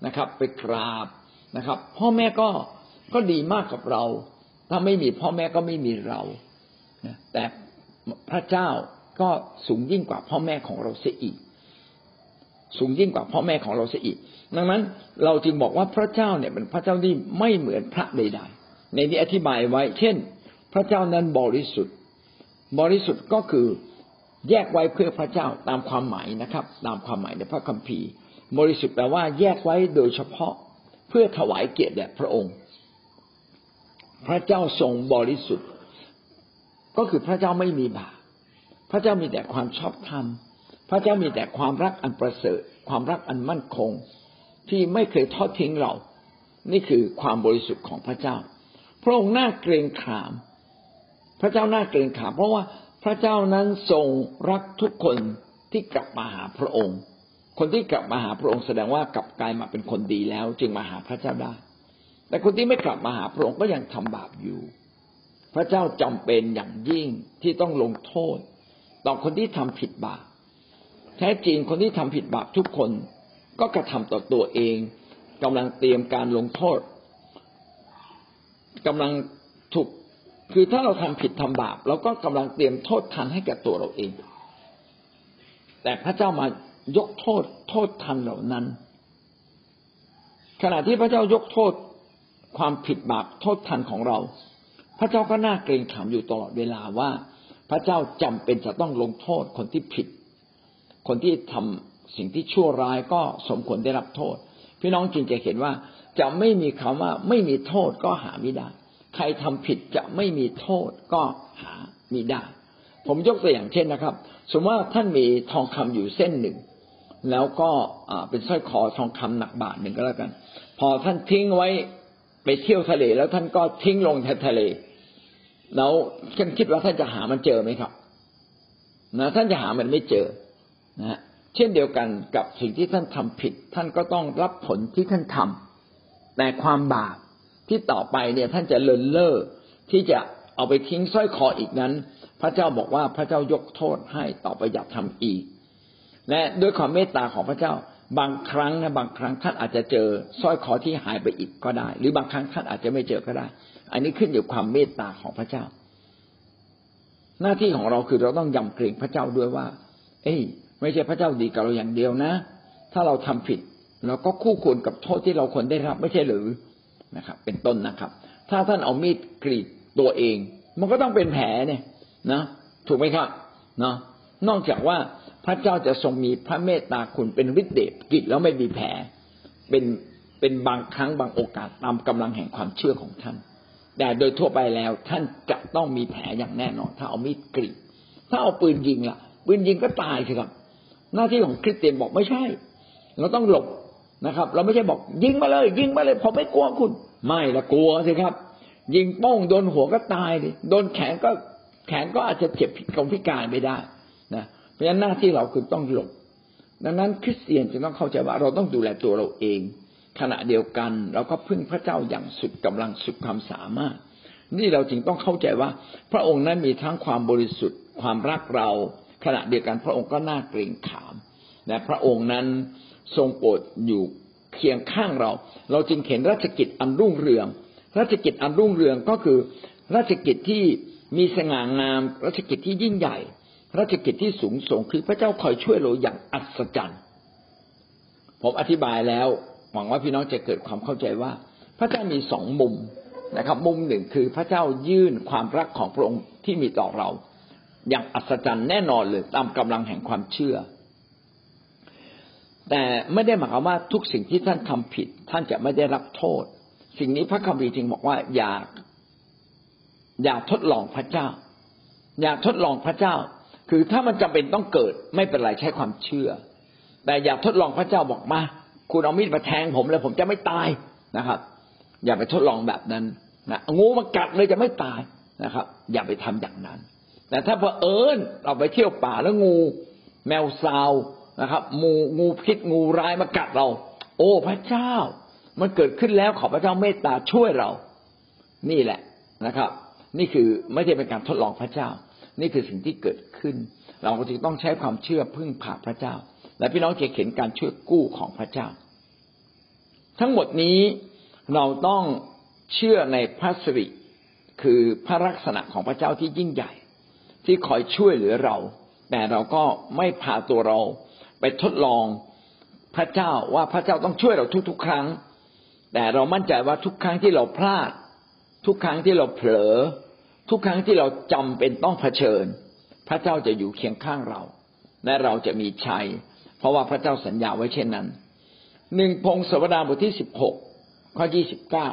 นะครับ ไปกราบนะครับ พ่อแม่ก็ก็ดีมากกับเรา ถ้าไม่มีพ่อแม่ก็ไม่มีเราแต่พระเจ้าก็สูงยิ่งกว่าพ่อแม่ของเราเสียอีก สูงยิ่งกว่าพ่อแม่ของเราเสียอีก ดังนั้นเราจึงบอกว่าพระเจ้าเนี่ยเป็นพระเจ้าที่ไม่เหมือนพระใดๆในนี้อธิบายไว้ เช่น พระเจ้านั้นบริสุทธิ์ บริสุทธิ์ก็คือ แยกไว้เพื่อพระเจ้าตามความหมายนะครับ ตามความหมายในพระคัมภีร์บริสุทธิ์แปลว่าแยกไว้โดยเฉพาะเพื่อถวายเกียรติแด่พระองค์ พระเจ้าทรงบริสุทธิ์ ก็คือพระเจ้าไม่มีบาปพระเจ้ามีแต่ความชอบธรรม พระเจ้ามีแต่ความรักอันประเสริฐ ความรักอันมั่นคง ที่ไม่เคยทอดทิ้งเรา นี่คือความบริสุทธิ์ของพระเจ้า พระองค์น่าเกรงขาม พระเจ้าน่าเกรงขาม เพราะว่า พระเจ้านั้นทรงรักทุกคนที่กลับมาหาพระองค์ คนที่กลับมาหาพระองค์แสดงว่ากลับกลายมาเป็นคนดีแล้ว จึงมาหาพระเจ้าได้ แต่คนที่ไม่กลับมาหาพระองค์ก็ยังทำบาปอยู่ พระเจ้าจำเป็นอย่างยิ่งที่ต้องลงโทษ ต่อคนที่ทำผิดบาป แท้จริงคนที่ทำผิดบาปทุกคนก็กระทำต่อตัวเองกำลังเตรียมการลงโทษกำลังถูก คือถ้าเราทำผิดทำบาปเราก็กำลังเตรียมโทษทันให้แก่ตัวเราเอง แต่พระเจ้ามายกโทษโทษทันเหล่านั้น ขณะที่พระเจ้ายกโทษความผิดบาปโทษทันของเรา พระเจ้าก็น่าเกรงขามอยู่ตลอดเวลาว่า พระเจ้าจำเป็นจะต้องลงโทษคนที่ผิด คนที่ทำสิ่งที่ชั่วร้ายก็สมควรได้รับโทษ พี่น้องจึงจะเห็นว่าจะไม่มีคำว่าไม่มีโทษก็หาไม่ได้ ใครทำผิดจะไม่มีโทษก็หาม่ได้ ผมยกตัวอย่างเช่นนะครับ สมมติว่าท่านมีทองคำอยู่เส้นหนึ่ง แล้วก็เป็นสร้อยคอทองคำหนักบาทหนึ่งก็แล้วกัน พอท่านทิ้งไว้ไปเที่ยวทะเล แล้วท่านก็ทิ้งลงทะเล แล้วท่านคิดว่าท่านจะหามันเจอไหมครับนะท่านจะหามันไม่เจอนะเช่นเดียวกันกับสิ่งที่ท่านทำผิด ท่านก็ต้องรับผลที่ท่านทำแต่ความบาป ที่ต่อไปเนี่ยท่านจะเลินเล่อที่จะเอาไปทิ้งสร้อยคออีกนั้น พระเจ้าบอกว่าพระเจ้ายกโทษให้ต่อไปอย่าทำอีก และด้วยความเมตตาของพระเจ้าบางครั้งนะบางครั้งท่านอาจจะเจอสร้อยคอที่หายไปอีกก็ได้ หรือบางครั้งท่านอาจจะไม่เจอก็ได้ อันนี้ขึ้นอยู่ความเมตตาของพระเจ้า หน้าที่ของเราคือเราต้องยำเกรงพระเจ้าด้วยว่า เอ้ยไม่ใช่พระเจ้าดีกับเราอย่างเดียวนะ ถ้าเราทำผิดเราก็คู่ควรกับโทษที่เราควรได้รับ ไม่ใช่หรือ นะครับ เป็นต้นนะครับ ถ้าท่านเอามีดกรีดตัวเอง มันก็ต้องเป็นแผลเนี่ยนะถูกไหมครับเนาะนอกจากว่าพระเจ้าจะทรงมีพระเมตตาคุณเป็นฤทธิ์เดชกิจแล้วไม่มีแผลเป็นเป็นบางครั้งบางโอกาสตามกำลังแห่งความเชื่อของท่าน แต่โดยทั่วไปแล้วท่านจะต้องมีแผลอย่างแน่นอน ถ้าเอามีดกรีดถ้าเอาปืนยิงล่ะปืนยิงก็ตายสิครับ หน้าที่ของคริสเตียนบอกไม่ใช่ เราต้องหลบ นะครับ เราไม่ใช่บอกยิงมาเลย ยิงมาเลยผมไม่กลัวคุณ ไม่ละกลัวสิครับ ยิงป้องโดนหัวก็ตายเลยโดนแขนก็แขนก็อาจจะเจ็บกองพิการไม่ได้นะเพราะฉะนั้นหน้าที่เราคือต้องหลบ ดังนั้นคริสเตียนจะต้องเข้าใจว่า เราต้องดูแลตัวเราเอง ขณะเดียวกันเราก็พึ่งพระเจ้าอย่างสุดกำลังสุดความสามารถ นี่เราจึงต้องเข้าใจว่า พระองค์นั้นมีทั้งความบริสุทธิ์ ความรักเรา ขณะเดียวกันพระองค์ก็น่าเกรงขามและพระองค์นั้น ทรงโปรดอยู่เคียงข้างเรา เราจึงเห็นราชกิจอันรุ่งเรือง ราชกิจอันรุ่งเรืองก็คือ ราชกิจที่มีสง่างาม ราชกิจที่ยิ่งใหญ่ ราชกิจที่สูงส่งคือพระเจ้าคอยช่วยเราอย่างอัศจรรย์ ผมอธิบายแล้ว หวังว่าพี่น้องจะเกิดความเข้าใจว่า พระเจ้ามีสองมุมนะครับ มุมหนึ่งคือพระเจ้ายื่นความรักของพระองค์ที่มีต่อเรา อย่างอัศจรรย์แน่นอนเลยตามกำลังแห่งความเชื่อ แต่ไม่ได้หมายความว่าทุกสิ่งที่ท่านทำผิด ท่านจะไม่ได้รับโทษ สิ่งนี้พระคัมภีร์จึงบอกว่าอย่าอย่าทดลองพระเจ้า อย่าทดลองพระเจ้า คือถ้ามันจำเป็นต้องเกิดไม่เป็นไรใช้ความเชื่อ แต่อย่าทดลองพระเจ้าบอกมา คุณเอามีดมาแทงผมเลยผมจะไม่ตายนะครับ อย่าไปทดลองแบบนั้นนะงูมากัดเลยจะไม่ตายนะครับ อย่าไปทำอย่างนั้น แต่ถ้าเผอิญเราไปเที่ยวป่าแล้วงู แมวซาว นะครับงูงูพิษงูร้ายมากัดเรา โอ้พระเจ้า มันเกิดขึ้นแล้วขอพระเจ้าเมตตาช่วยเรา นี่แหละนะครับ นี่คือไม่ใช่เป็นการทดลองพระเจ้า นี่คือสิ่งที่เกิดขึ้น เราจึงต้องใช้ความเชื่อพึ่งพาพระเจ้า และพี่น้องจะเห็นการช่วยกู้ของพระเจ้า ทั้งหมดนี้เราต้องเชื่อในพระสิริคือพระลักษณะของพระเจ้าที่ยิ่งใหญ่ ที่คอยช่วยเหลือเรา แต่เราก็ไม่พาตัวเรา ไปทดลองพระเจ้าว่าพระเจ้าต้องช่วยเราทุกๆ ครั้ง แต่เรามั่นใจว่าทุกครั้งที่เราพลาด ทุกครั้งที่เราเผลอ ทุกครั้งที่เราจำเป็นต้องเผชิญ พระเจ้าจะอยู่เคียงข้างเรา และเราจะมีชัย เพราะว่าพระเจ้าสัญญาไว้เช่นนั้นหนึ่งพงศวดาบทที่สิบหกข้อยี่สิบเก้า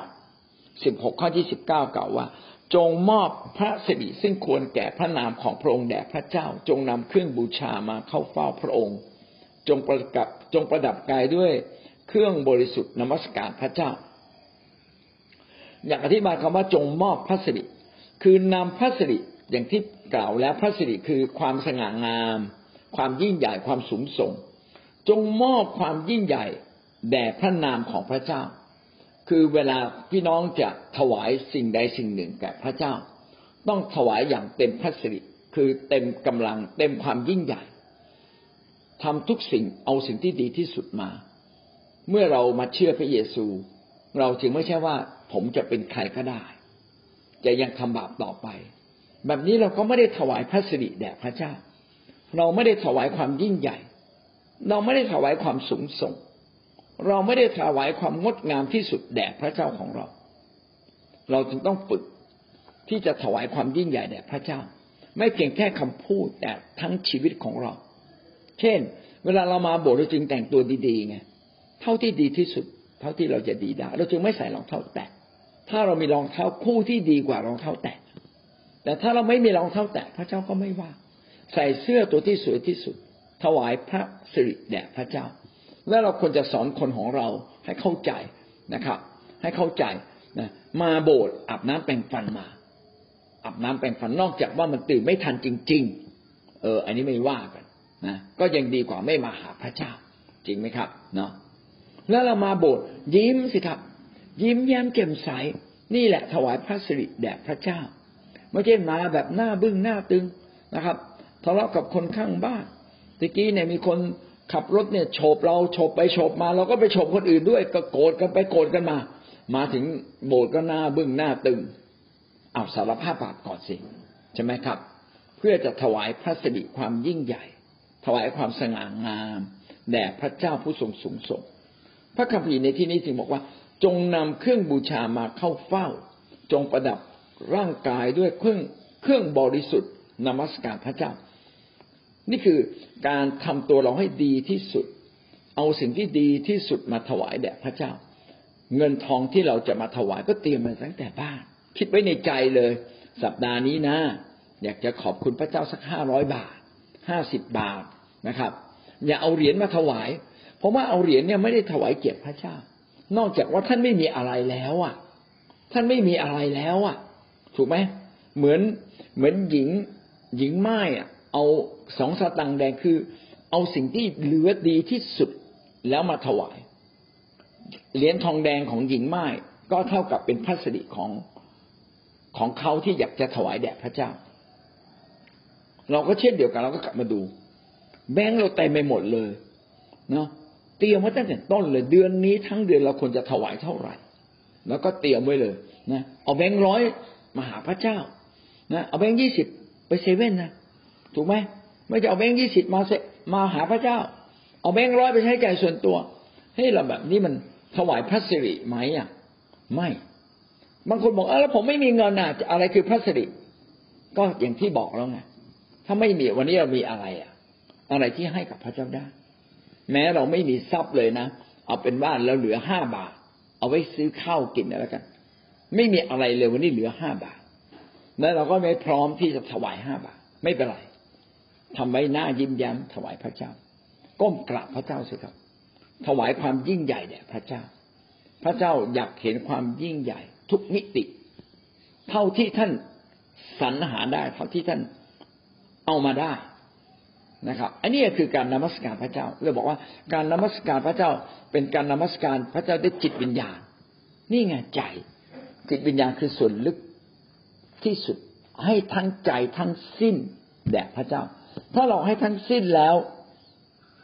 สิบหกข้อยี่สิบเก้ากล่าวว่า จงมอบพระสิริซึ่งควรแก่พระนามของพระองค์แด่พระเจ้า จงนำเครื่องบูชามาเข้าเฝ้าพระองค์ จงประกับจงประดับกายด้วยเครื่องบริสุทธิ์นมัสการพระเจ้า อยากอธิบายคำว่าจงมอบพระสิริคือนำพระสิริอย่างที่กล่าวแล้วพระสิริคือความสง่างาม ความยิ่งใหญ่ความสูงส่ง จงมอบความยิ่งใหญ่แด่พระนามของพระเจ้า คือเวลาพี่น้องจะถวายสิ่งใดสิ่งหนึ่งแก่พระเจ้า ต้องถวายอย่างเต็มพระสิริคือเต็มกำลังเต็มความยิ่งใหญ่ ทำทุกสิ่งเอาสิ่งที่ดีที่สุดมา เมื่อเรามาเชื่อพระเยซู เราจึงไม่ใช่ว่า ผมจะเป็นใครก็ได้ จะยังทำบาปต่อไป แบบนี้เราก็ไม่ได้ถวายพระสิริแด่พระเจ้า เราไม่ได้ถวายความยิ่งใหญ่ เราไม่ได้ถวายความสูงส่ง เราไม่ได้ถวายความงดงามที่สุดแด่พระเจ้าของเรา เราจึงต้องฝึกที่จะถวายความยิ่งใหญ่แด่พระเจ้า ไม่เพียงแค่คำพูดแต่ทั้งชีวิตของเรา เช่น เวลาเรามาโบสถ์เราจึงแต่งตัวดีๆไงเท่าที่ดีที่สุด เท่าที่เราจะดีได้ เราจึงไม่ใส่รองเท้าแตะถ้าเรามีรองเท้าคู่ที่ดีกว่ารองเท้าแตะแต่ถ้าเราไม่มีรองเท้าแตะพระเจ้าก็ไม่ว่า ใส่เสื้อตัวที่สวยที่สุด ถวายพระสิริแด่พระเจ้า แล้วเราควรจะสอนคนของเราให้เข้าใจนะครับ ให้เข้าใจนะมาโบสถ์อาบน้ำแปรงฟันมาอาบน้ำแปรงฟันนอกจากว่ามันตื่นไม่ทันจริง ๆ เออ อันนี้ไม่ว่ากัน นะก็ยังดีกว่าไม่มาหาพระเจ้า จริงไหมครับเนาะแล้วเรามาโบสถ์ยิ้มสิครับ ยิ้มแย้มแจ่มใส นี่แหละถวายพระสิริแด่พระเจ้าไม่ใช่มาแบบหน้าบึ้งหน้าตึงนะครับทะเลาะกับคนข้างบ้านตะกี้เนี่ยมีคนขับรถเนี่ยโฉบเราโฉบไปโฉบมา เราก็ไปโฉบคนอื่นด้วย ก็โกรธกันไปโกรธกันมา มาถึงโบสถ์ก็หน้าบึ้งหน้าตึงเอาสารภาพบาปก่อนสิใช่ไหมครับ เพื่อจะถวายพระสิริความยิ่งใหญ่ ถวายความสง่างามแด่พระเจ้าผู้ทรงสูงส่ง พระคัมภีร์ในที่นี้จึงบอกว่า จงนำเครื่องบูชามาเข้าเฝ้า จงประดับร่างกายด้วยเครื่องเครื่องบริสุทธิ์นมัสการพระเจ้า นี่คือการทำตัวเราให้ดีที่สุด เอาสิ่งที่ดีที่สุดมาถวายแด่พระเจ้า เงินทองที่เราจะมาถวายก็เตรียมมาตั้งแต่บ้าน คิดไว้ในใจเลย สัปดาห์นี้นะ อยากจะขอบคุณพระเจ้าสักห้าร้อยบาทห้าสิบบาท นะครับ อย่าเอาเหรียญมาถวาย เพราะว่าเอาเหรียญเนี่ยไม่ได้ถวายเกียรติพระเจ้า นอกจากว่าท่านไม่มีอะไรแล้วอะ ท่านไม่มีอะไรแล้วอะ ถูกไหมเหมือนเหมือนหญิงหญิงไม้อะเอาสองสตังแดงคือ เอาสิ่งที่เหลือดีที่สุดแล้วมาถวาย เหรียญทองแดงของหญิงไม้ก็เท่ากับเป็นพัสดิของของเขาที่อยากจะถวายแด่พระเจ้า เราก็เช่นเดียวกันเราก็กลับมาดู แบงค์เราเต็มไปหมดเลยเนาะเตรียมไว้ตั้งแต่ต้นเลย เดือนนี้ทั้งเดือนเราควรจะถวายเท่าไหร่ แล้วก็เตรียมไว้เลยนะเอาแบงค์ร้อยมาหาพระเจ้านะเอาแบงค์ยี่สิบไปเซเว่นนะถูกไหมไม่จะเอาแบงค์ยี่สิบมาเซมาหาพระเจ้า เอาแบงค์ร้อยไปใช้จ่ายส่วนตัวให้เราแบบนี้มันถวายพระสิริไหมอะ ไม่บางคนบอกเออแล้วผมไม่มีเงินอะอะไรคือพระสิริก็อย่างที่บอกแล้วไงถ้าไม่มีวันนี้เรามีอะไรอะ อะไรที่ให้กับพระเจ้าได้ แม้เราไม่มีทรัพย์เลยนะ เอาเป็นว่าเราเหลือห้าบาท เอาไว้ซื้อข้าวกินแล้วกัน ไม่มีอะไรเลยวันนี้เหลือห้าบาท แล้วเราก็ไม่พร้อมที่จะถวายห้าบาท ไม่เป็นไรทำไว้หน้ายิ้มแย้มถวายพระเจ้า ก้มกราบพระเจ้าสิครับ ถวายความยิ่งใหญ่แด่พระเจ้า พระเจ้าอยากเห็นความยิ่งใหญ่ ทุกมิติ เท่าที่ท่านสรรหาได้ เท่าที่ท่านเอามาได้ นะครับ อันนี้คือการนมัสการพระเจ้าเราบอกว่าการนมัสการพระเจ้าเป็นการนมัสการพระเจ้าด้วยจิตวิญญาณ นี่ไงใจ จิตวิญญาณคือส่วนลึกที่สุดให้ทั้งใจทั้งสิ้นแด่พระเจ้า ถ้าเราให้ทั้งสิ้นแล้ว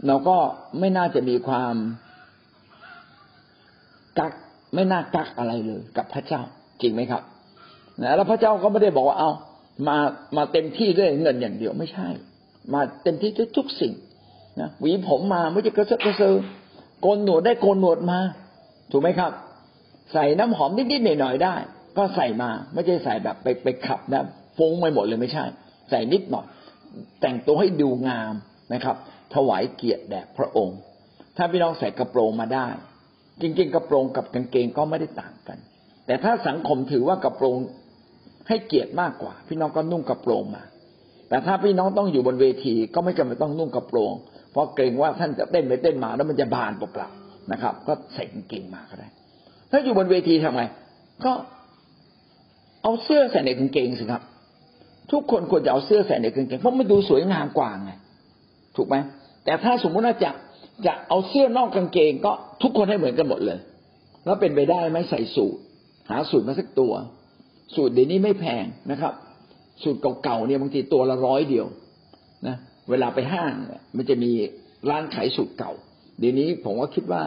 เราก็ไม่น่าจะมีความกักไม่น่ากักอะไรเลยกับพระเจ้าจริงไหมครับนะแล้วพระเจ้าก็ไม่ได้บอกว่าเอามามาเต็มที่ด้วยเงินอย่างเดียวไม่ใช่ มาเต็มที่ทุกสิ่งนะหวีผมมาไม่จะกระเซาะกระเซอโกนหนวดได้โกนหนวดมา ถูกไหมครับ ใส่น้ำหอมนิดๆหน่อยๆได้ ก็ใส่มาไม่ใช่ใส่แบบไปไปขับนะฟุ้งไปหมดเลยไม่ใช่ ใส่นิดหน่อย แต่งตัวให้ดูงามนะครับ ถวายเกียรติแด่พระองค์ ถ้าพี่น้องใส่กระโปรงมาได้ จริง ๆ กระโปรงกับกางเกงก็ไม่ได้ต่างกัน แต่ถ้าสังคมถือว่ากระโปรงให้เกียรติมากกว่า พี่น้องก็นุ่งกระโปรงมา แต่ถ้าพี่น้องต้องอยู่บนเวทีก็ไม่จำเป็นต้องนุ่งกระโปรง เพราะเกรงว่าท่านจะเต้นไปเต้นมาแล้วมันจะบานเปล่าๆนะครับ ก็ใส่กางเกงมาก็ได้ ถ้าอยู่บนเวทีทำไงก็เอาเสื้อใส่ในกางเกงสิครับ ทุกคนควรจะเอาเสื้อใส่ในกางเกงเพราะมันดูสวยงามกว่าไงถูกไหมแต่ถ้าสมมติว่าจะจะเอาเสื้อนอกกางเกงก็ทุกคนให้เหมือนกันหมดเลย แล้วเป็นไปได้ไหมใส่สูตรหาสูตรมาสักตัว สูตรเดี๋ยวนี้ไม่แพงนะครับ สูตรเก่าๆเนี่ยบางทีตัวละร้อยเดียวนะเวลาไปห้างมันจะมีร้านขายสูตรเก่าเดี๋ยวนี้ผมก็คิดว่า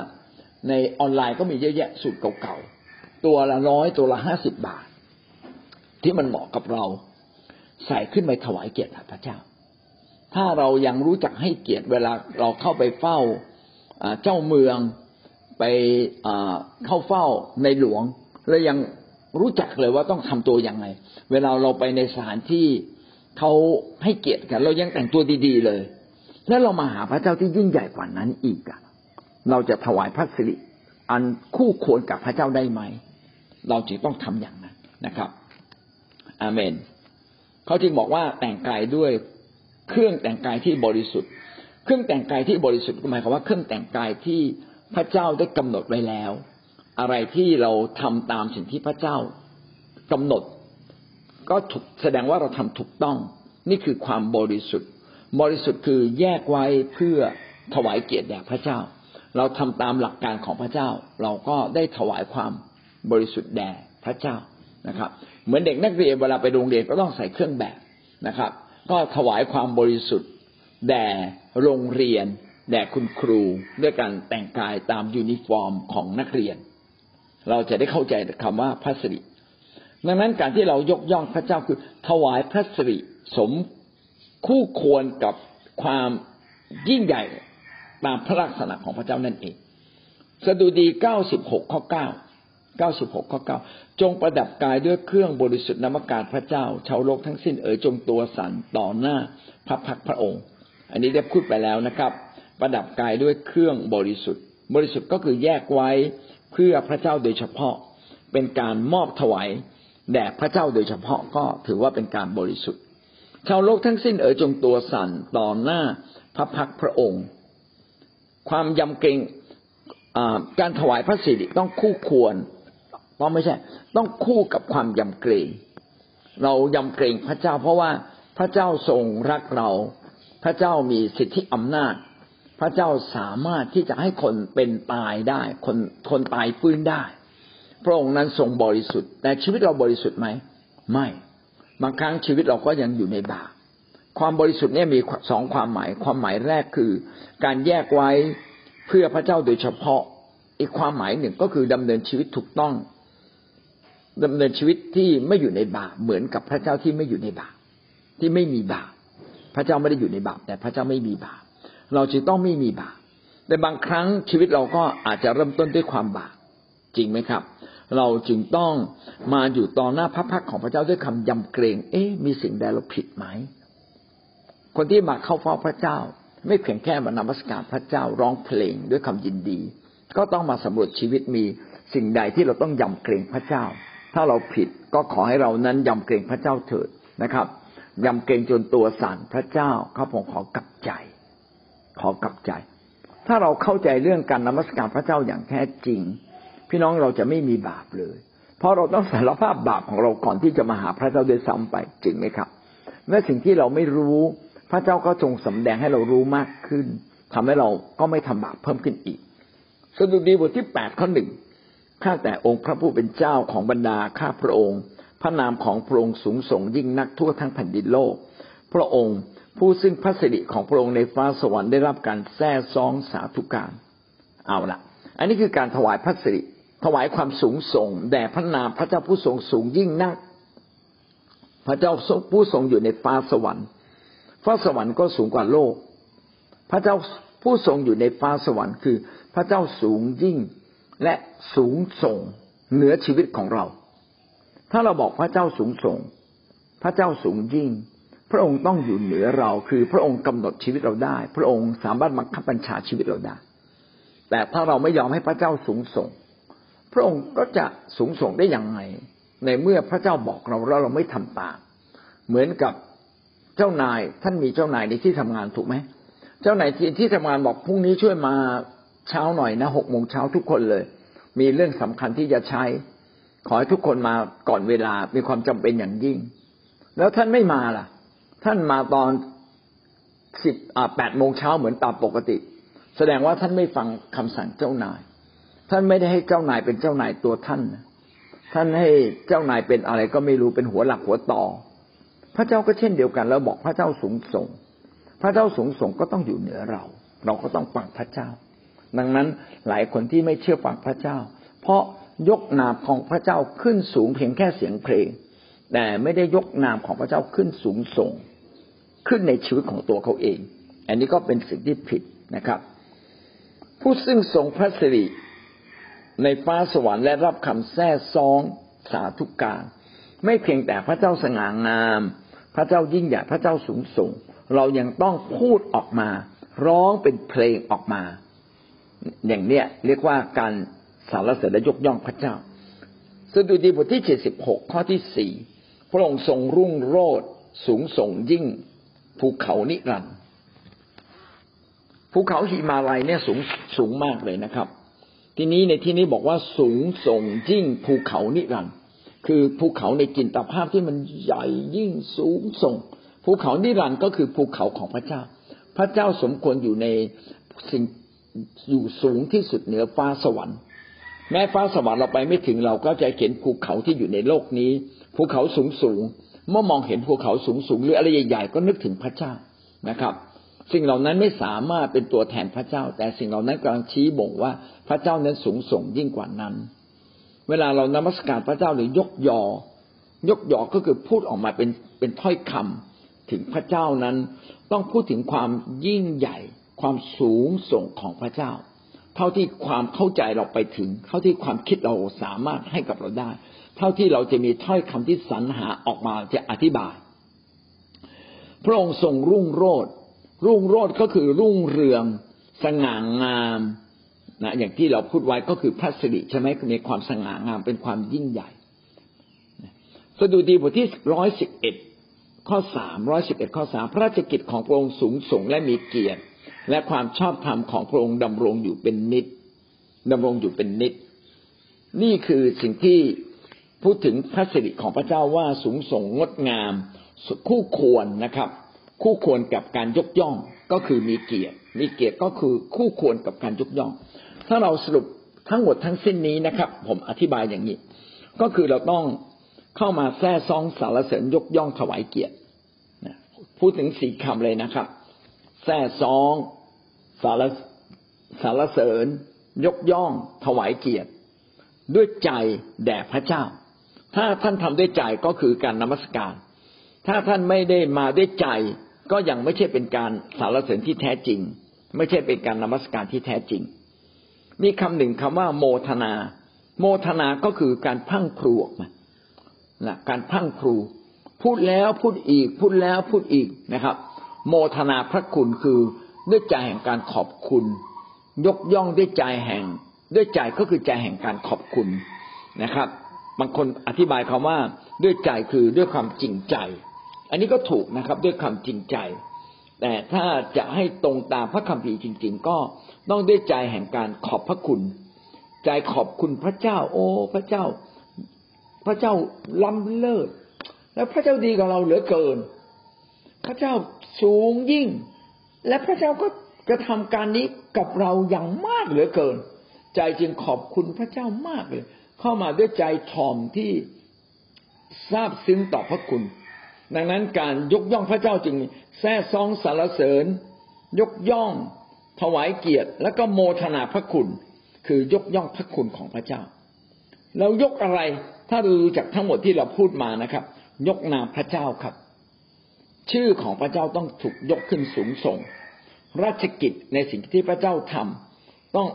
ในออนไลน์ก็มีเยอะแยะสูตรเก่าๆตัวละร้อยตัวละห้าสิบบาท ที่มันเหมาะกับเราใส่ขึ้นไปถวายเกียรติพระเจ้า ถ้าเรายังรู้จักให้เกียรติเวลาเราเข้าไปเฝ้าเจ้าเมืองไปเข้าเฝ้าในหลวงแล้วยัง รู้จักเลยว่าต้องทำตัวยังไง เวลาเราไปในสถานที่เขาให้เกียรติกัน เรายังแต่งตัวดี ๆ เลย แล้วเรามาหาพระเจ้าที่ยิ่งใหญ่กว่านั้นอีกอะเราจะถวายพระสิริอันคู่ควรกับพระเจ้าได้ไหม เราจึงต้องทำอย่างนั้นนะครับ อาเมน เขาจึงบอกว่าแต่งกายด้วยเครื่องแต่งกายที่บริสุทธิ์ เครื่องแต่งกายที่บริสุทธิ์หมายความว่าเครื่องแต่งกายที่พระเจ้าได้กำหนดไว้แล้ว อะไรที่เราทำตามสิ่งที่พระเจ้ากำหนด ก็ถูกแสดงว่าเราทำถูกต้อง นี่คือความบริสุทธิ์ บริสุทธิ์คือแยกไว้เพื่อถวายเกียรติแด่พระเจ้า เราทำตามหลักการของพระเจ้า เราก็ได้ถวายความบริสุทธิ์แด่พระเจ้านะครับ เหมือนเด็กนักเรียนเวลาไปโรงเรียนก็ต้องใส่เครื่องแบบนะครับ ก็ถวายความบริสุทธิ์แด่โรงเรียนแด่คุณครูด้วยการแต่งกายตามยูนิฟอร์มของนักเรียน เราจะได้เข้าใจคำว่าพระสิริดังนั้นการที่เรายกย่องพระเจ้าคือถวายพระสิริสมคู่ควรกับความยิ่งใหญ่ตามพระลักษณะของพระเจ้านั่นเอง สดุดีเก้าสิบหกข้อเก้าเก้าสิบหกข้อเก้าจงประดับกายด้วยเครื่องบริสุทธิ์นามการพระเจ้า ชาวโลกทั้งสิ้นเอ๋ยจงตัวสันต่อหน้าพระพักพระองค์ อันนี้ได้พูดไปแล้วนะครับ ประดับกายด้วยเครื่องบริสุทธิ์ บริสุทธิ์ก็คือแยกไว้ พื่อพระเจ้าโดยเฉพาะ เป็นการมอบถวายแด่พระเจ้าโดยเฉพาะก็ถือว่าเป็นการบริสุทธิ์ ชาวโลกทั้งสิ้นเอ๋ยจงตัวสั่นต่อหน้าพระพักพระองค์ ความยำเกรงการถวายพระสิริต้องคู่ควรเพราะไม่ใช่ ต้องคู่กับความยำเกรง เรายำเกรงพระเจ้า เพราะว่าพระเจ้าทรงรักเรา พระเจ้ามีสิทธิอำนาจ พระเจ้าสามารถที่จะให้คนเป็นตายได้ คนคนตายฟื้นได้ พระองค์นั้นทรงบริสุทธิ์ แต่ชีวิตเราบริสุทธิ์ไหมไม่ บางครั้งชีวิตเราก็ยังอยู่ในบาปความบริสุทธิ์เนี่ยมีสองความหมาย ความหมายแรกคือการแยกไว้เพื่อพระเจ้าโดยเฉพาะ อีกความหมายหนึ่งก็คือดำเนินชีวิตถูกต้องดำเนินชีวิตที่ไม่อยู่ในบาปเหมือนกับพระเจ้าที่ไม่อยู่ในบาปที่ไม่มีบาปพระเจ้าไม่ได้อยู่ในบาปแต่พระเจ้าไม่มีบาป เราจึงต้องไม่มีบาปแต่บางครั้งชีวิตเราก็อาจจะเริ่มต้นด้วยความบาปจริงไหมครับ เราจึงต้องมาอยู่ต่อหน้าพระพักของพระเจ้าด้วยคำยำเกรง เอ๊ะมีสิ่งใดเราผิดไหมคนที่มาเข้าเฝ้าพระเจ้า ไม่เพียงแค่มานมัสการพระเจ้าร้องเพลงด้วยคำยินดี ก็ต้องมาสำรวจชีวิตมีสิ่งใดที่เราต้องยำเกรงพระเจ้า ถ้าเราผิดก็ขอให้เรานั้นยำเกรงพระเจ้าเถิดนะครับยำเกรงจนตัวสั่นพระเจ้าเขาผมขอกลับใจ ขอกลับใจ ถ้าเราเข้าใจเรื่องการนมัสการพระเจ้าอย่างแท้จริง พี่น้องเราจะไม่มีบาปเลย เพราะเราต้องสารภาพบาปของเราก่อนที่จะมาหาพระเจ้าโดยซ้ำไปจริงไหมครับแม้สิ่งที่เราไม่รู้พระเจ้าก็ทรงสำแดงให้เรารู้มากขึ้นทำให้เราก็ไม่ทำบาปเพิ่มขึ้นอีกสดุดีบทที่แปดข้อหนึ่งข้าแต่องค์พระผู้เป็นเจ้าของบรรดาข้าพระองค์ พระนามของพระองค์สูงส่งยิ่งนักทั่วทั้งแผ่นดินโลก พระองค์ ผู้ซึ่งพระสิริของพระองค์ในฟ้าสวรรค์ได้รับการแท้ซองสาธุการเอาละอันนี้คือการถวายพระสิริถวายความสูงส่งแด่พระนามพระเจ้าผู้ทรงสูงยิ่งนัก พระเจ้าผู้ทรงอยู่ในฟ้าสวรรค์ฟ้าสวรรค์ก็สูงกว่าโลก พระเจ้าผู้ทรงอยู่ในฟ้าสวรรค์คือ พระเจ้าสูงยิ่งและสูงส่งเหนือชีวิตของเรา ถ้าเราบอกพระเจ้าสูงส่ง พระเจ้าสูงยิ่ง พระองค์ต้องอยู่เหนือเรา คือพระองค์กำหนดชีวิตเราได้ พระองค์สามารถบังคับบัญชาชีวิตเราได้ แต่ถ้าเราไม่ยอมให้พระเจ้าสูงส่ง พระองค์ก็จะสูงส่งได้อย่างไง ในเมื่อพระเจ้าบอกเราแล้วเราไม่ทำตาม เหมือนกับเจ้านายท่านมีเจ้านายในที่ทำงานถูกไหม เจ้านายที่ที่ทำงานบอกพรุ่งนี้ช่วยมาเช้าหน่อยนะหกโมงเช้าทุกคนเลย มีเรื่องสำคัญที่จะใช้ ขอให้ทุกคนมาก่อนเวลามีความจำเป็นอย่างยิ่ง แล้วท่านไม่มาล่ะ ท่านมาตอนสิบแปดโมงเช้าเหมือนตามปกติ แสดงว่าท่านไม่ฟังคำสั่งเจ้านาย ท่านไม่ได้ให้เจ้านายเป็นเจ้านายตัวท่าน ท่านให้เจ้านายเป็นอะไรก็ไม่รู้เป็นหัวหลักหัวต่อ พระเจ้าก็เช่นเดียวกันแล้วบอกพระเจ้าสูงส่ง พระเจ้าสูงส่งก็ต้องอยู่เหนือเรา เราก็ต้องฟังพระเจ้า ดังนั้นหลายคนที่ไม่เชื่อฟังพระเจ้า เพราะยกนามของพระเจ้าขึ้นสูงเพียงแค่เสียงเพลง แต่ไม่ได้ยกนามของพระเจ้าขึ้นสูงส่ง ขึ้นในชีวิตของตัวเขาเอง อันนี้ก็เป็นสิ่งที่ผิดนะครับ ผู้ซึ่งทรงพระสิริในฟ้าสวรรค์และรับคำแท้ซองสาธุการไม่เพียงแต่พระเจ้าสง่างาม พระเจ้ายิ่งใหญ่พระเจ้าสูงส่ง เรายังต้องพูดออกมา ร้องเป็นเพลงออกมา อย่างเนี้ยเรียกว่าการสารเสด็จและยกย่องพระเจ้าสดุดีบทที่เจ็ดสิบหกข้อที่สี่พระองค์ทรงรุ่งโรจน์สูงส่งยิ่ง ภูเขานิรันด์ภูเขาหิมาลัยเนี่ยสูงสูงมากเลยนะครับ ทีนี้ในที่นี้บอกว่าสูงส่งยิ่งภูเขานิรันด์คือภูเขาในจินตภาพที่มันใหญ่ยิ่งสูงส่ง ภูเขานิรันด์ก็คือภูเขาของพระเจ้า พระเจ้าสมควรอยู่ในสิ่งอยู่สูงที่สุดเหนือฟ้าสวรรค์แม้ฟ้าสวรรค์เราไปไม่ถึงเราก็จะเห็นภูเขาที่อยู่ในโลกนี้ ภูเขาสูงสูง เมื่อมองเห็นภูเขาสูงสูงหรืออะไรใหญ่ ๆ ก็นึกถึงพระเจ้านะครับ สิ่งเหล่านั้นไม่สามารถเป็นตัวแทนพระเจ้า แต่สิ่งเหล่านั้นกำลังชี้บ่งว่าพระเจ้านั้นสูงส่งยิ่งกว่านั้น เวลาเรานมัสการพระเจ้าหรือยกยอ ยกยอก็คือพูดออกมาเป็นเป็นถ้อยคำถึงพระเจ้านั้น ต้องพูดถึงความยิ่งใหญ่ ความสูงส่งของพระเจ้า เท่าที่ความเข้าใจเราไปถึง เท่าที่ความคิดเราสามารถให้กับเราได้ เท่าที่เราจะมีถ้อยคำที่สรรหาออกมาจะอธิบาย พระองค์ทรงรุ่งโรจน์รุ่งโรจน์ก็คือรุ่งเรือง สง่างามนะอย่างที่เราพูดไว้ก็คือพระสิริใช่ไหมมีความสง่างามเป็นความยิ่งใหญ่สดุดีบทที่ร้อยสิบเอ็ดข้อสามร้อยสิบเอ็ดข้อสามพระราชกิจของพระองค์สูงส่งและมีเกียรติ และความชอบธรรมของพระองค์ดำรงอยู่เป็นนิดดำรงอยู่เป็นนิด นี่คือสิ่งที่ พูดถึงพระสิริของพระเจ้าว่าสูงส่งงดงาม คู่ควรนะครับ คู่ควรกับการยกย่องก็คือมีเกียรติ มีเกียรติก็คือคู่ควรกับการยกย่อง ถ้าเราสรุปทั้งหมดทั้งสิ้นนี้นะครับ ผมอธิบายอย่างนี้ ก็คือเราต้องเข้ามาแท้ซองสารเสริญยกย่องถวายเกียรติพูดถึงสี่คำเลยนะครับแท้ซองสารสารเสริญ ยกย่อง ถวายเกียรติ ด้วยใจแด่พระเจ้า ถ้าท่านทำด้วยใจก็คือการนมัสการ ถ้าท่านไม่ได้มาด้วยใจ ก็ยังไม่ใช่เป็นการสารเสริญที่แท้จริง ไม่ใช่เป็นการนมัสการที่แท้จริง มีคำหนึ่งคำว่า โมทนา โมทนาก็คือการพังพรูออกมานะการพังพรู พูดแล้วพูดอีก พูดแล้วพูดอีกนะครับ โมทนาพระคุณคือด้วยใจแห่งการขอบคุณ ยกย่องด้วยใจแห่ง ด้วยใจก็คือใจแห่งการขอบคุณนะครับ บางคนอธิบายคำว่าด้วยใจคือด้วยความจริงใจ อันนี้ก็ถูกนะครับด้วยความจริงใจ แต่ถ้าจะให้ตรงตามพระคัมภีร์จริง ๆ ก็ต้องด้วยใจแห่งการขอบพระคุณ ใจขอบคุณพระเจ้า โอ้ พระเจ้า พระเจ้าล้ำเลิศแล้วพระเจ้าดีกับเราเหลือเกิน พระเจ้าสูงยิ่ง และพระเจ้าก็กระทำการนี้กับเราอย่างมากเหลือเกิน ใจจึงขอบคุณพระเจ้ามากเลย เข้ามาด้วยใจถ่อมที่ทราบซึ้งต่อพระคุณ ดังนั้นการยกย่องพระเจ้าจึงแท้ซองสารเสริญ ยกย่อง ถวายเกียรติ แล้วก็โมทนาพระคุณ คือยกย่องพระคุณของพระเจ้า เรายกอะไรถ้าดูจากทั้งหมดที่เราพูดมานะครับ ยกนามพระเจ้าครับ ชื่อของพระเจ้าต้องถูกยกขึ้นสูงส่งราชกิจในสิ่งที่พระเจ้าทำต้อง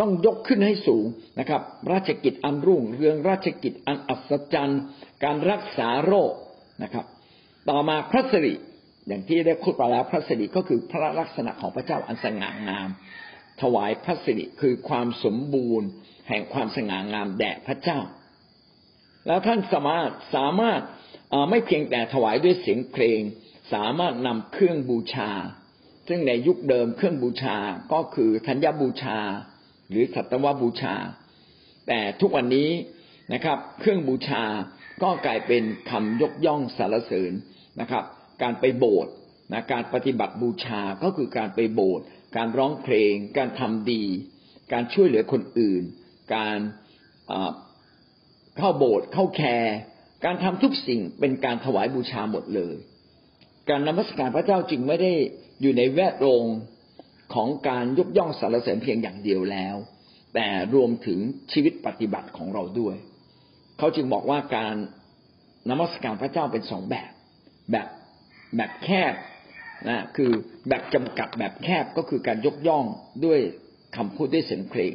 ต้องยกขึ้นให้สูงนะครับ ราชกิจอันรุ่งเรืองราชกิจอันอัศจรรย์ การรักษาโรคนะครับ ต่อมาพระสิริอย่างที่ได้พูดไปแล้วพระสิริก็คือพระลักษณะของพระเจ้าอันสง่างาม ถวายพระสิริคือความสมบูรณ์ แห่งความสง่างามแด่พระเจ้า แล้วท่านสามารถสามารถไม่เพียงแต่ถวายด้วยเสียงเพลง สามารถนำเครื่องบูชา ซึ่งในยุคเดิมเครื่องบูชาก็คือธัญบูชา หรือสัตวบูชา แต่ทุกวันนี้นะครับ เครื่องบูชาก็กลายเป็นคำยกย่องสรรเสริญนะครับ การไปโบสถ์นะการปฏิบัติบูชาก็คือการไปโบสถ์การร้องเพลง การทำดี การช่วยเหลือคนอื่น การเข้าโบสถ์เข้าแคร์การทำทุกสิ่งเป็นการถวายบูชาหมดเลย การนมัสการพระเจ้าจึงไม่ได้อยู่ในแวดวง ของการยกย่องสรรเสริญเพียงอย่างเดียวแล้ว แต่รวมถึงชีวิตปฏิบัติของเราด้วย เขาจึงบอกว่าการนมัสการพระเจ้าเป็นสองแบบ แบบแบบแคบนะคือแบบจำกัดแบบแคบก็คือการยกย่องด้วยคำพูดด้วยเสียงเพลง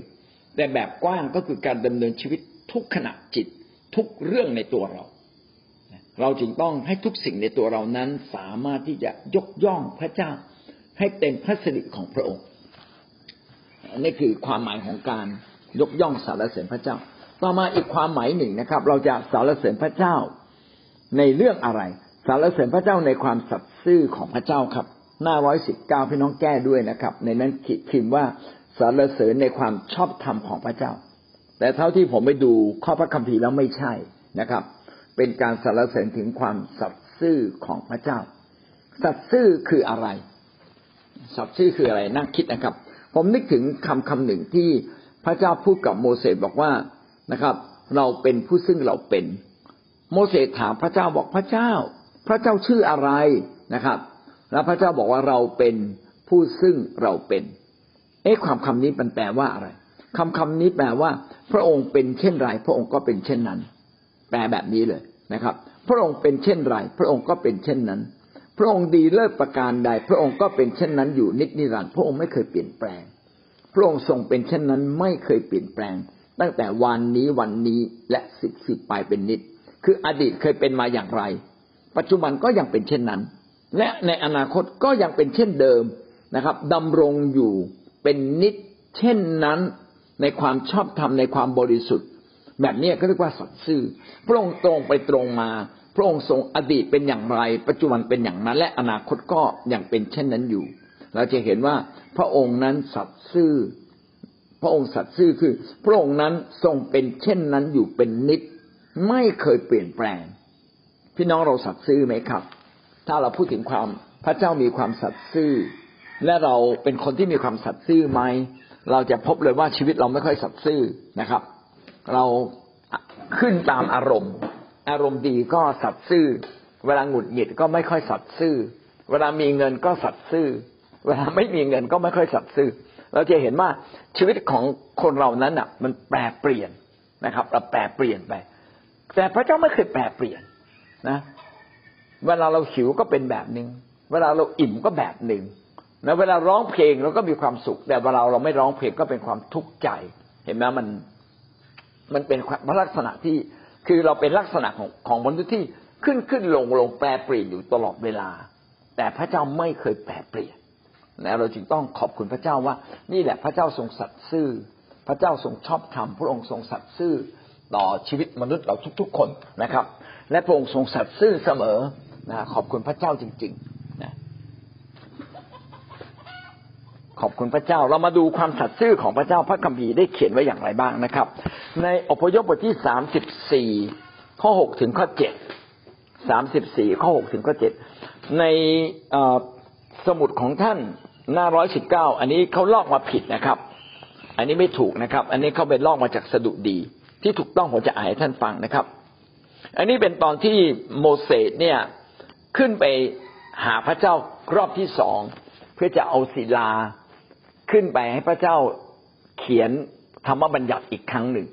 แต่แบบกว้างก็คือการดำเนินชีวิตทุกขณะจิตทุกเรื่องในตัวเรา เราจึงต้องให้ทุกสิ่งในตัวเรานั้นสามารถที่จะยกย่องพระเจ้า ให้เต็มพระสิริของพระองค์นี่คือความหมายของการยกย่องสารเสริญพระเจ้า ต่อมาอีกความหมายหนึ่งนะครับ เราจะสารเสริญพระเจ้าในเรื่องอะไร สารเสริญพระเจ้าในความสัตย์ซื่อของพระเจ้าครับ หน้าร้อยสิบเก้าพี่น้องแก้ด้วยนะครับ ในนั้นคิดว่าสารเสริญในความชอบธรรมของพระเจ้า แต่เท่าที่ผมไปดูข้อพระคัมภีร์แล้วไม่ใช่นะครับ เป็นการสารเสริญถึงความสัตย์ซื่อของพระเจ้า สัตย์ซื่อคืออะไร สัตย์ซื่อคืออะไรนั่งคิดนะครับ ผมนึกถึงคำคำหนึ่งที่พระเจ้าพูดกับโมเสสบอกว่านะครับ เราเป็นผู้ซึ่งเราเป็น โมเสสถามพระเจ้าบอกพระเจ้า พระเจ้าชื่ออะไรนะครับ แล้วพระเจ้าบอกว่าเราเป็นผู้ซึ่งเราเป็น เอ๊ะความคำนี้มันแปลว่าอะไรคำคำนี้แปลว่า พระองค์เป็นเช่นไร พระองค์ก็เป็นเช่นนั้น แปลแบบนี้เลยนะครับ พระองค์เป็นเช่นไร พระองค์ก็เป็นเช่นนั้น พระองค์ดีเลิศประการใด พระองค์ก็เป็นเช่นนั้นอยู่นิจนิรันดร์พระองค์ไม่เคยเปลี่ยนแปลง พระองค์ทรงเป็นเช่นนั้นไม่เคยเปลี่ยนแปลง ตั้งแต่วันนี้วันนี้และสิบสิบไปเป็นนิดคืออดีตเคยเป็นมาอย่างไร ปัจจุบันก็ยังเป็นเช่นนั้น และในอนาคตก็ยังเป็นเช่นเดิมนะครับดำรงอยู่เป็นนิจเช่นนั้นในความชอบธรรมในความบริสุทธิ์ แบบนี้ก็เรียกว่าสัตย์ซื่อ พระองค์ตรงไปตรงมา ระองค์ทรงอดีตเป็นอย่างไร ปัจจุบันเป็นอย่างนั้น และอนาคตก็ยังเป็นเช่นนั้นอยู่ เราจะเห็นว่าพระองค์นั้นสัตย์ซื่อ พระองค์สัตย์ซื่อคือ พระองค์นั้นทรงเป็นเช่นนั้นอยู่เป็นนิจไม่เคยเปลี่ยนแปลง พี่น้องเราสัตย์ซื่อไหมครับ ถ้าเราพูดถึงความพระเจ้ามีความสัตย์ซื่อ และเราเป็นคนที่มีความสัตย์ซื่อไหมเราจะพบเลยว่าชีวิตเราไม่ค่อยสัตย์ซื่อนะครับ เราขึ้นตามอารมณ์ อารมณ์ดีก็สัตย์ซื่อ เวลาหงุดหงิดก็ไม่ค่อยสัตย์ซื่อ เวลามีเงินก็สัตย์ซื่อ เวลาไม่มีเงินก็ไม่ค่อยสัตย์ซื่อ เราจะเห็นว่าชีวิตของคนเรานั้นอะ มันแปรเปลี่ยนนะครับเราแปรเปลี่ยนไป แต่พระเจ้าไม่เคยแปรเปลี่ยนนะ เวลาเราหิวก็เป็นแบบหนึ่งเวลาเราอิ่มก็แบบหนึ่งนะเวลาร้องเพลงเราก็มีความสุข แต่เวลาเราไม่ร้องเพลงก็เป็นความทุกข์ใจ เห็นไหมมันมันเป็นลักษณะที่ คือเราเป็นลักษณะของของมนุษย์ที่ขึ้นขึ้นลงลงแปรเปลี่ยนอยู่ตลอดเวลา แต่พระเจ้าไม่เคยแปรเปลี่ยนนะเราจึงต้องขอบคุณพระเจ้าว่า นี่แหละพระเจ้าทรงสัตย์ซื่อ พระเจ้าทรงชอบธรรมพระองค์ทรงสัตย์ซื่อต่อชีวิตมนุษย์เราทุกๆคนนะครับ และพระองค์ทรงสัตย์ซื่อเสมอนะขอบคุณพระเจ้าจริง ๆนะ ขอบคุณพระเจ้า เรามาดูความสัตย์ซื่อของพระเจ้าพระคัมภีร์ได้เขียนไว้อย่างไรบ้างนะครับ ในอพยพบทที่สามสิบสี่ข้อหกถึงข้อเจ็ดสามสิบสี่ข้อหกถึงข้อเจ็ดในสมุดของท่านหน้าร้อยสิบเก้าอันนี้เขาลอกมาผิดนะครับ อันนี้ไม่ถูกนะครับ อันนี้เขาไปลอกมาจากสดุดี ที่ถูกต้องผมจะอ่านให้ท่านฟังนะครับ อันนี้เป็นตอนที่โมเสสเนี่ยขึ้นไปหาพระเจ้ารอบที่สอง เพื่อจะเอาศิลา ขึ้นไปให้พระเจ้าเขียนธรรมบัญญัติอีกครั้งหนึ่ง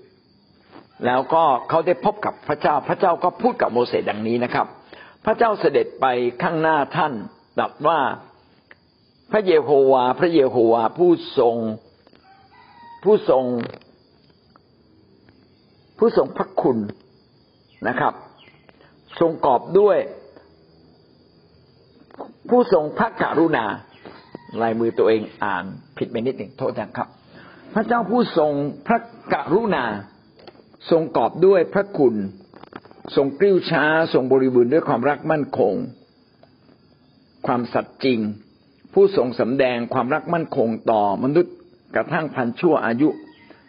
แล้วก็เขาได้พบกับพระเจ้า พระเจ้าก็พูดกับโมเสสดังนี้นะครับ พระเจ้าเสด็จไปข้างหน้าท่านแบบว่าพระเยโฮวา พระเยโฮวาผู้ทรงผู้ทรง ผู้ทรงพระคุณนะครับ ทรงกอบด้วย ผู้ทรงพระกรุณา ลายมือตัวเองอ่านผิดไปนิดหนึ่งโทษนะครับ พระเจ้าผู้ทรงพระกรุณา ทรงกอบด้วยพระคุณ ทรงกริ้วช้า ทรงบริบูรณ์ด้วยความรักมั่นคง ความสัตย์จริง ผู้ทรงสำแดงความรักมั่นคงต่อมนุษย์กระทั่งพันชั่วอายุ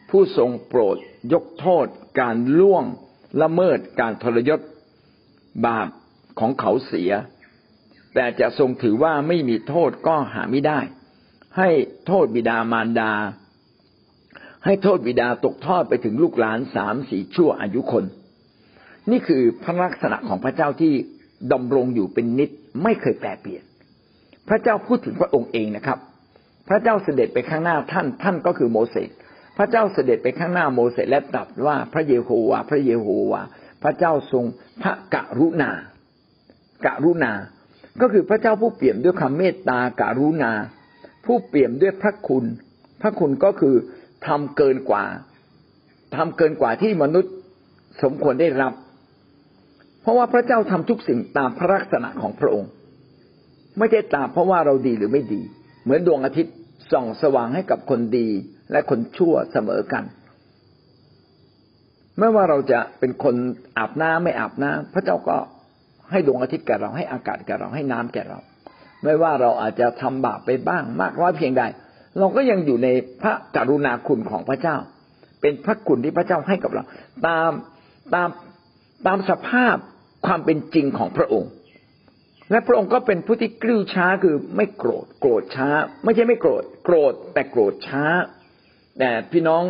ผู้ทรงโปรดยกโทษ การล่วงละเมิดการทรยศบาปของเขาเสีย แต่จะทรงถือว่าไม่มีโทษก็หาไม่ได้ ให้โทษบิดามารดา ให้โทษบิดาตกทอดไปถึงลูกหลานสามสี่ชั่วอายุคน นี่คือพระลักษณะของพระเจ้าที่ดำรงอยู่เป็นนิดไม่เคยแปรเปลี่ยน พระเจ้าพูดถึงพระองค์เองนะครับ พระเจ้าเสด็จไปข้างหน้าท่าน ท่านก็คือโมเสสพระเจ้าเสด็จไปข้างหน้าโมเสสและตรัสว่าพระเยโฮวา พระเยโฮวา พระเจ้าทรงพระกรุณากรุณา ก็คือพระเจ้าผู้เปี่ยมด้วยความเมตตาการุณา ผู้เปี่ยมด้วยพระคุณ พระคุณก็คือทำเกินกว่าทำเกินกว่าที่มนุษย์สมควรได้รับ เพราะว่าพระเจ้าทำทุกสิ่งตามพระลักษณะของพระองค์ ไม่ใช่ตามเพราะว่าเราดีหรือไม่ดี เหมือนดวงอาทิตย์ส่องสว่างให้กับคนดีและคนชั่วเสมอกันไม่ว่าเราจะเป็นคนอาบน้ำไม่อาบน้ำพระเจ้าก็ ให้ดวงอาทิตย์แก่เราให้อากาศแก่เราให้น้ำแก่เรา ไม่ว่าเราอาจจะทำบาปไปบ้างมากน้อยเพียงใดเราก็ยังอยู่ในพระกรุณาคุณของพระเจ้า เป็นพระคุณที่พระเจ้าให้กับเรา ตามตามตามสภาพความเป็นจริงของพระองค์ และพระองค์ก็เป็นผู้ที่กลิ้วช้าคือไม่โกรธโกรธช้า ไม่ใช่ไม่โกรธโกรธแต่โกรธช้า แต่พี่น้อง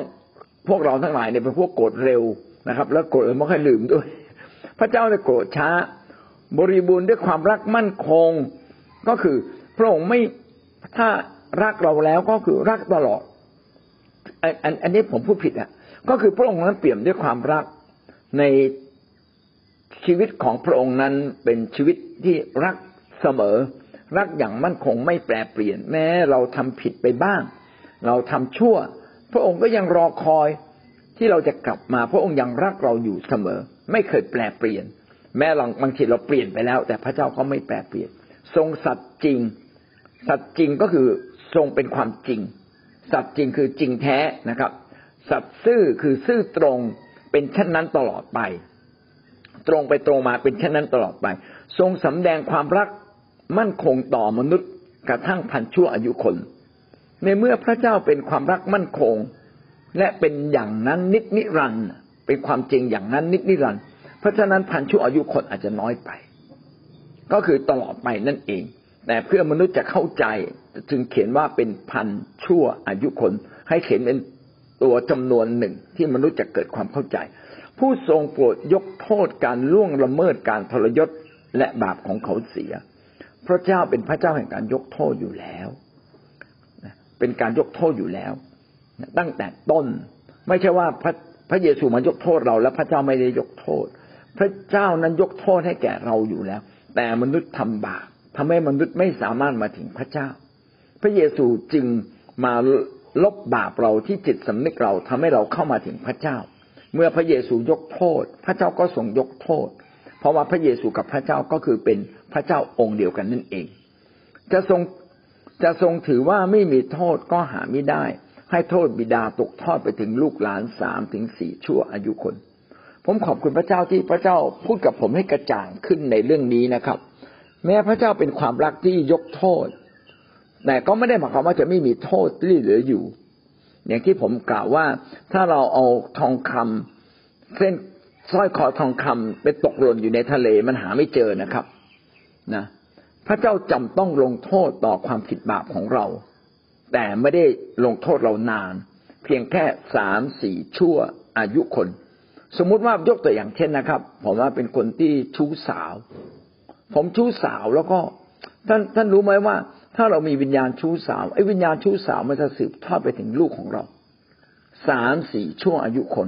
พวกเราทั้งหลายเนี่ยเป็นพวกโกรธเร็วนะครับ แล้วโกรธไม่ค่อยลืมด้วย พระเจ้าเนี่ยโกรธช้า บริบูรณ์ด้วยความรักมั่นคง ก็คือพระองค์ไม่ถ้ารักเราแล้วก็คือรักตลอดอันอันนี้ผมพูดผิดอะ ก็คือพระองค์นั้นเปี่ยมด้วยความรักในชีวิตของพระองค์นั้นเป็นชีวิตที่รักเสมอ รักอย่างมั่นคงไม่แปรเปลี่ยน แม้เราทำผิดไปบ้าง เราทำชั่ว พระองค์ก็ยังรอคอยที่เราจะกลับมา พระองค์ยังรักเราอยู่เสมอ ไม่เคยแปลเปลี่ยน แม้บางทีเราเปลี่ยนไปแล้ว แต่พระเจ้าก็ไม่แปลเปลี่ยน ทรงสัตย์จริง สัตย์จริงก็คือทรงเป็นความจริง สัตย์จริงคือจริงแท้นะครับ สัตย์ซื่อคือซื่อตรงเป็นเช่นนั้นตลอดไป ตรงไปตรงมาเป็นเช่นนั้นตลอดไป ทรงสำแดงความรักมั่นคงต่อมนุษย์กระทั่งพันชั่วอายุคน ในเมื่อพระเจ้าเป็นความรักมั่นคง และเป็นอย่างนั้นนิดนิรันด์เป็นความจริงอย่างนั้นนิดนิรันด์ เพราะฉะนั้นพันชั่วอายุคนอาจจะน้อยไป ก็คือตลอดไปนั่นเอง แต่เพื่อมนุษย์จะเข้าใจจึงเขียนว่าเป็นพันชั่วอายุคน ให้เขียนเป็นตัวจำนวนหนึ่งที่มนุษย์จะเกิดความเข้าใจ ผู้ทรงโปรดยกโทษการล่วงละเมิดการทรยศและบาปของเขาเสีย พระเจ้าเป็นพระเจ้าแห่งการยกโทษอยู่แล้วเป็นการยกโทษอยู่แล้ว ตั้งแต่ต้น ไม่ใช่ว่าพระพระเยซูมายกโทษเรา แล้วพระเจ้าไม่ได้ยกโทษ พระเจ้านั้นยกโทษให้แก่เราอยู่แล้ว แต่มนุษย์ทำบาปทำให้มนุษย์ไม่สามารถมาถึงพระเจ้า พระเยซูจึงมาลบบาปเราที่จิตสำนึกเราทำให้เราเข้ามาถึงพระเจ้า เมื่อพระเยซูยกโทษ พระเจ้าก็ทรงยกโทษ เพราะว่าพระเยซูกับพระเจ้าก็คือเป็นพระเจ้าองค์เดียวกันนั่นเอง จะทรงจะทรงถือว่าไม่มีโทษก็หาไม่ได้ ให้โทษบิดาตกทอดไปถึงลูกหลานสามถึงสี่ชั่วอายุคน ผมขอบคุณพระเจ้าที่พระเจ้าพูดกับผมให้กระจ่างขึ้นในเรื่องนี้นะครับ แม้พระเจ้าเป็นความรักที่ยกโทษ แต่ก็ไม่ได้หมายความว่าจะไม่มีโทษที่เหลืออยู่ อย่างที่ผมกล่าวว่าถ้าเราเอาทองคำเส้นสร้อยคอทองคำไปตกหล่นอยู่ในทะเลมันหาไม่เจอนะครับนะพระเจ้าจำต้องลงโทษต่อความผิดบาปของเรา แต่ไม่ได้ลงโทษเรานาน เพียงแค่สามสี่ชั่วอายุคน สมมุติว่ายกตัวอย่างเช่นนะครับ ผมว่าเป็นคนที่ชู้สาว ผมชู้สาวแล้วก็ท่านท่านรู้ไหมว่า ถ้าเรามีวิญญาณชู้สาวไอ้วิญญาณชู้สาวมันจะสืบทอดไปถึงลูกของเราสามสี่ช่วงอายุคน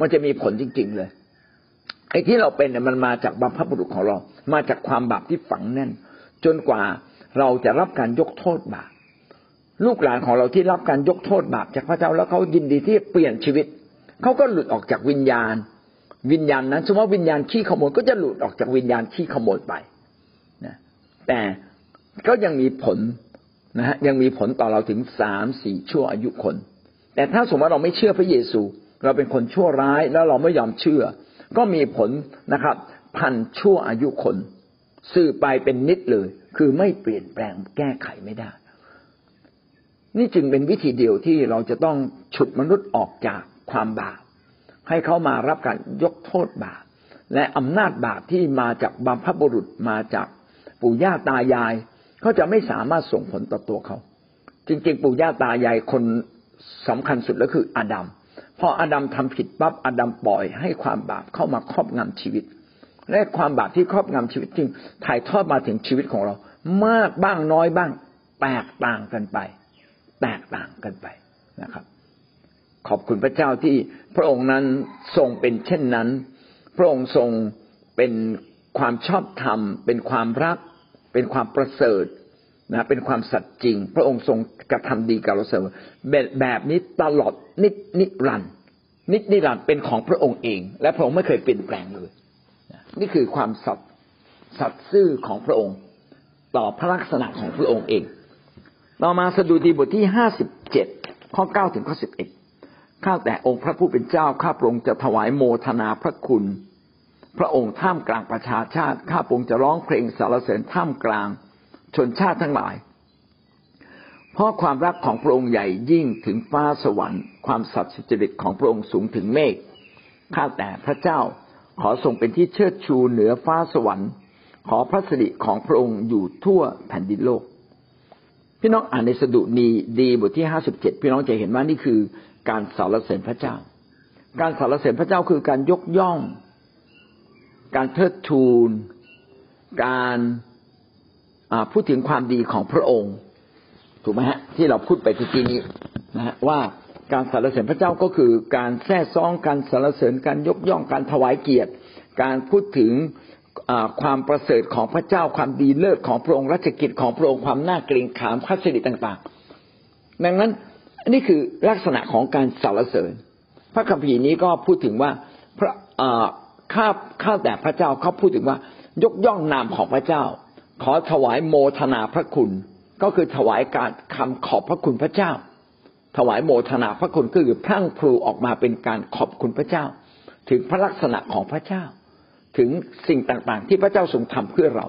มันจะมีผลจริง ๆ เลยไอ้ที่เราเป็นเนี่ยมันมาจากบัพพบุรุษของเรา มาจากความบาปที่ฝังแน่น จนกว่าเราจะรับการยกโทษบาปลูกหลานของเราที่รับการยกโทษบาปจากพระเจ้าแล้วเขายินดีที่เปลี่ยนชีวิต เขาก็หลุดออกจากวิญญาณ วิญญาณนั้นสมมติวิญญาณขี้ขโมยก็จะหลุดออกจากวิญญาณขี้ขโมยไปนะแต่ก็ยังมีผลนะฮะยังมีผลต่อเราถึงสามสี่ชั่วอายุคน แต่ถ้าสมมติว่าเราไม่เชื่อพระเยซู เราเป็นคนชั่วร้ายแล้วเราไม่ยอมเชื่อ ก็มีผลนะครับ พันชั่วอายุคนสื่อไปเป็นนิดเลย คือไม่เปลี่ยนแปลงแก้ไขไม่ได้ นี่จึงเป็นวิธีเดียวที่เราจะต้องฉุดมนุษย์ออกจาก ความบาปให้เขามารับการยกโทษบาปและอำนาจบาปที่มาจากบัมพบุรุษมาจากปู่ย่าตายายเขาจะไม่สามารถส่งผลต่อตัวเขา จริงๆ ปู่ย่าตายายคนสำคัญสุดก็คืออาดัมพออาดัมทำผิดปั๊บอาดัมปล่อยให้ความบาปเข้ามาครอบงำชีวิต และความบาปที่ครอบงำชีวิตจริงถ่ายทอดมาถึงชีวิตของเรา มากบ้างน้อยบ้าง แตกต่างกันไป แตกต่างกันไปนะครับ ขอบคุณพระเจ้าที่พระองค์นั้นทรงเป็นเช่นนั้น พระองค์ทรงเป็นความชอบธรรม เป็นความรัก เป็นความประเสริฐนะเป็นความสัตย์จริง พระองค์ทรงกระทำดีกับเราเสมอแบบแบบนี้ตลอดนิดนิรันดร์นิดนิรันดร์เป็นของพระองค์เอง และพระองค์ไม่เคยเปลี่ยนแปลงเลย นี่คือความสัตย์สัตย์ซื่อของพระองค์ ต่อพระลักษณะของพระองค์เอง ต่อมาสดุดีบทที่ห้าสิบเจ็ดข้อเก้าถึงข้อสิบเอ็ด ข้าแต่องค์พระผู้เป็นเจ้าข้าพระองค์จะถวายโมทนาพระคุณ พระองค์ท่ามกลางประชาชาติข้าพระองค์จะร้องเพลงสรรเสริญท่ามกลางชนชาติทั้งหลาย เพราะความรักของพระองค์ใหญ่ยิ่งถึงฟ้าสวรรค์ ความสัตย์สุจริตของพระองค์สูงถึงเมฆข้าแต่พระเจ้าขอทรงเป็นที่เชิดชูเหนือฟ้าสวรรค์ ขอพระสิริของพระองค์อยู่ทั่วแผ่นดินโลก พี่น้องอ่านในสดุนีดีบทที่ห้าสิบเจ็ดพี่น้องจะเห็นว่านี่คือ การสรรเสริญพระเจ้า การสรรเสริญพระเจ้าคือการยกย่อง การเทิดทูน การพูดถึงความดีของพระองค์ ถูกไหมฮะ ที่เราพูดไปทีกี้นี้นะฮะว่าการสรรเสริญพระเจ้าก็คือการแท้ซองการสรรเสริญการยกย่องการถวายเกียรติ การพูดถึงความประเสริฐของพระเจ้าความดีเลิศของพระองค์รัชกิจของพระองค์ความน่าเกรงขามพัสดิต่าง ๆ ดังนั้น นี่คือลักษณะของการสรรเสริญ พระคัมภีร์นี้ก็พูดถึงว่าพระข้าข้าแต่พระเจ้าเขาพูดถึงว่ายกย่องนามของพระเจ้า ขอถวายโมทนาพระคุณ ก็คือถวายการคำขอบพระคุณพระเจ้า ถวายโมทนาพระคุณก็คือพรั่งพรูออกมาเป็นการขอบคุณพระเจ้า ถึงพระลักษณะของพระเจ้า ถึงสิ่งต่างๆ ที่พระเจ้าทรงทำเพื่อเรา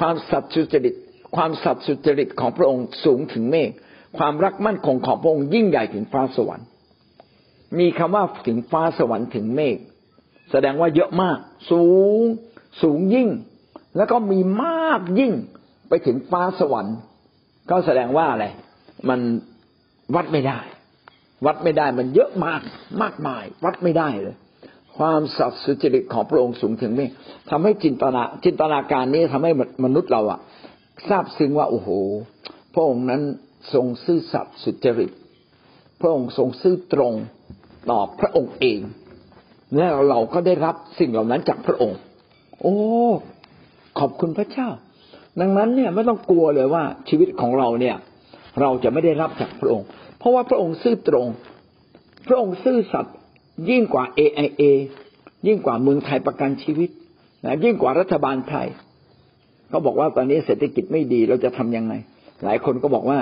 ความสัตย์สุจริตความสัตย์สุจริตของพระองค์สูงถึงเมฆ ความรักมั่นคงของพระองค์ยิ่งใหญ่ถึงฟ้าสวรรค์ มีคำว่าถึงฟ้าสวรรค์ถึงเมฆแสดงว่าเยอะมาก สูง สูงยิ่ง แล้วก็มีมากยิ่งไปถึงฟ้าสวรรค์ ก็แสดงว่าอะไรมันวัดไม่ได้ วัดไม่ได้มันเยอะมากมากมาย วัดไม่ได้เลย ความสัตย์สุจริตของพระองค์สูงถึงเมฆทำให้จินตนาจินตนาการนี้ทำให้มนุษย์เราอะทราบซึ้งว่าโอ้โห พระองค์นั้น ทรงซื่อสัตย์สุจริต พระองค์ทรงซื่อตรงต่อพระองค์เอง และเราก็ได้รับสิ่งเหล่านั้นจากพระองค์ โอ้ ขอบคุณพระเจ้า ดังนั้นเนี่ยไม่ต้องกลัวเลยว่าชีวิตของเราเนี่ย เราจะไม่ได้รับจากพระองค์ เพราะว่าพระองค์ซื่อตรง พระองค์ซื่อสัตย์ยิ่งกว่า AIA ยิ่งกว่าเมืองไทยประกันชีวิตนะยิ่งกว่ารัฐบาลไทยเขาบอกว่าตอนนี้เศรษฐกิจไม่ดีเราจะทํำยังไง หลายคนก็บอกว่า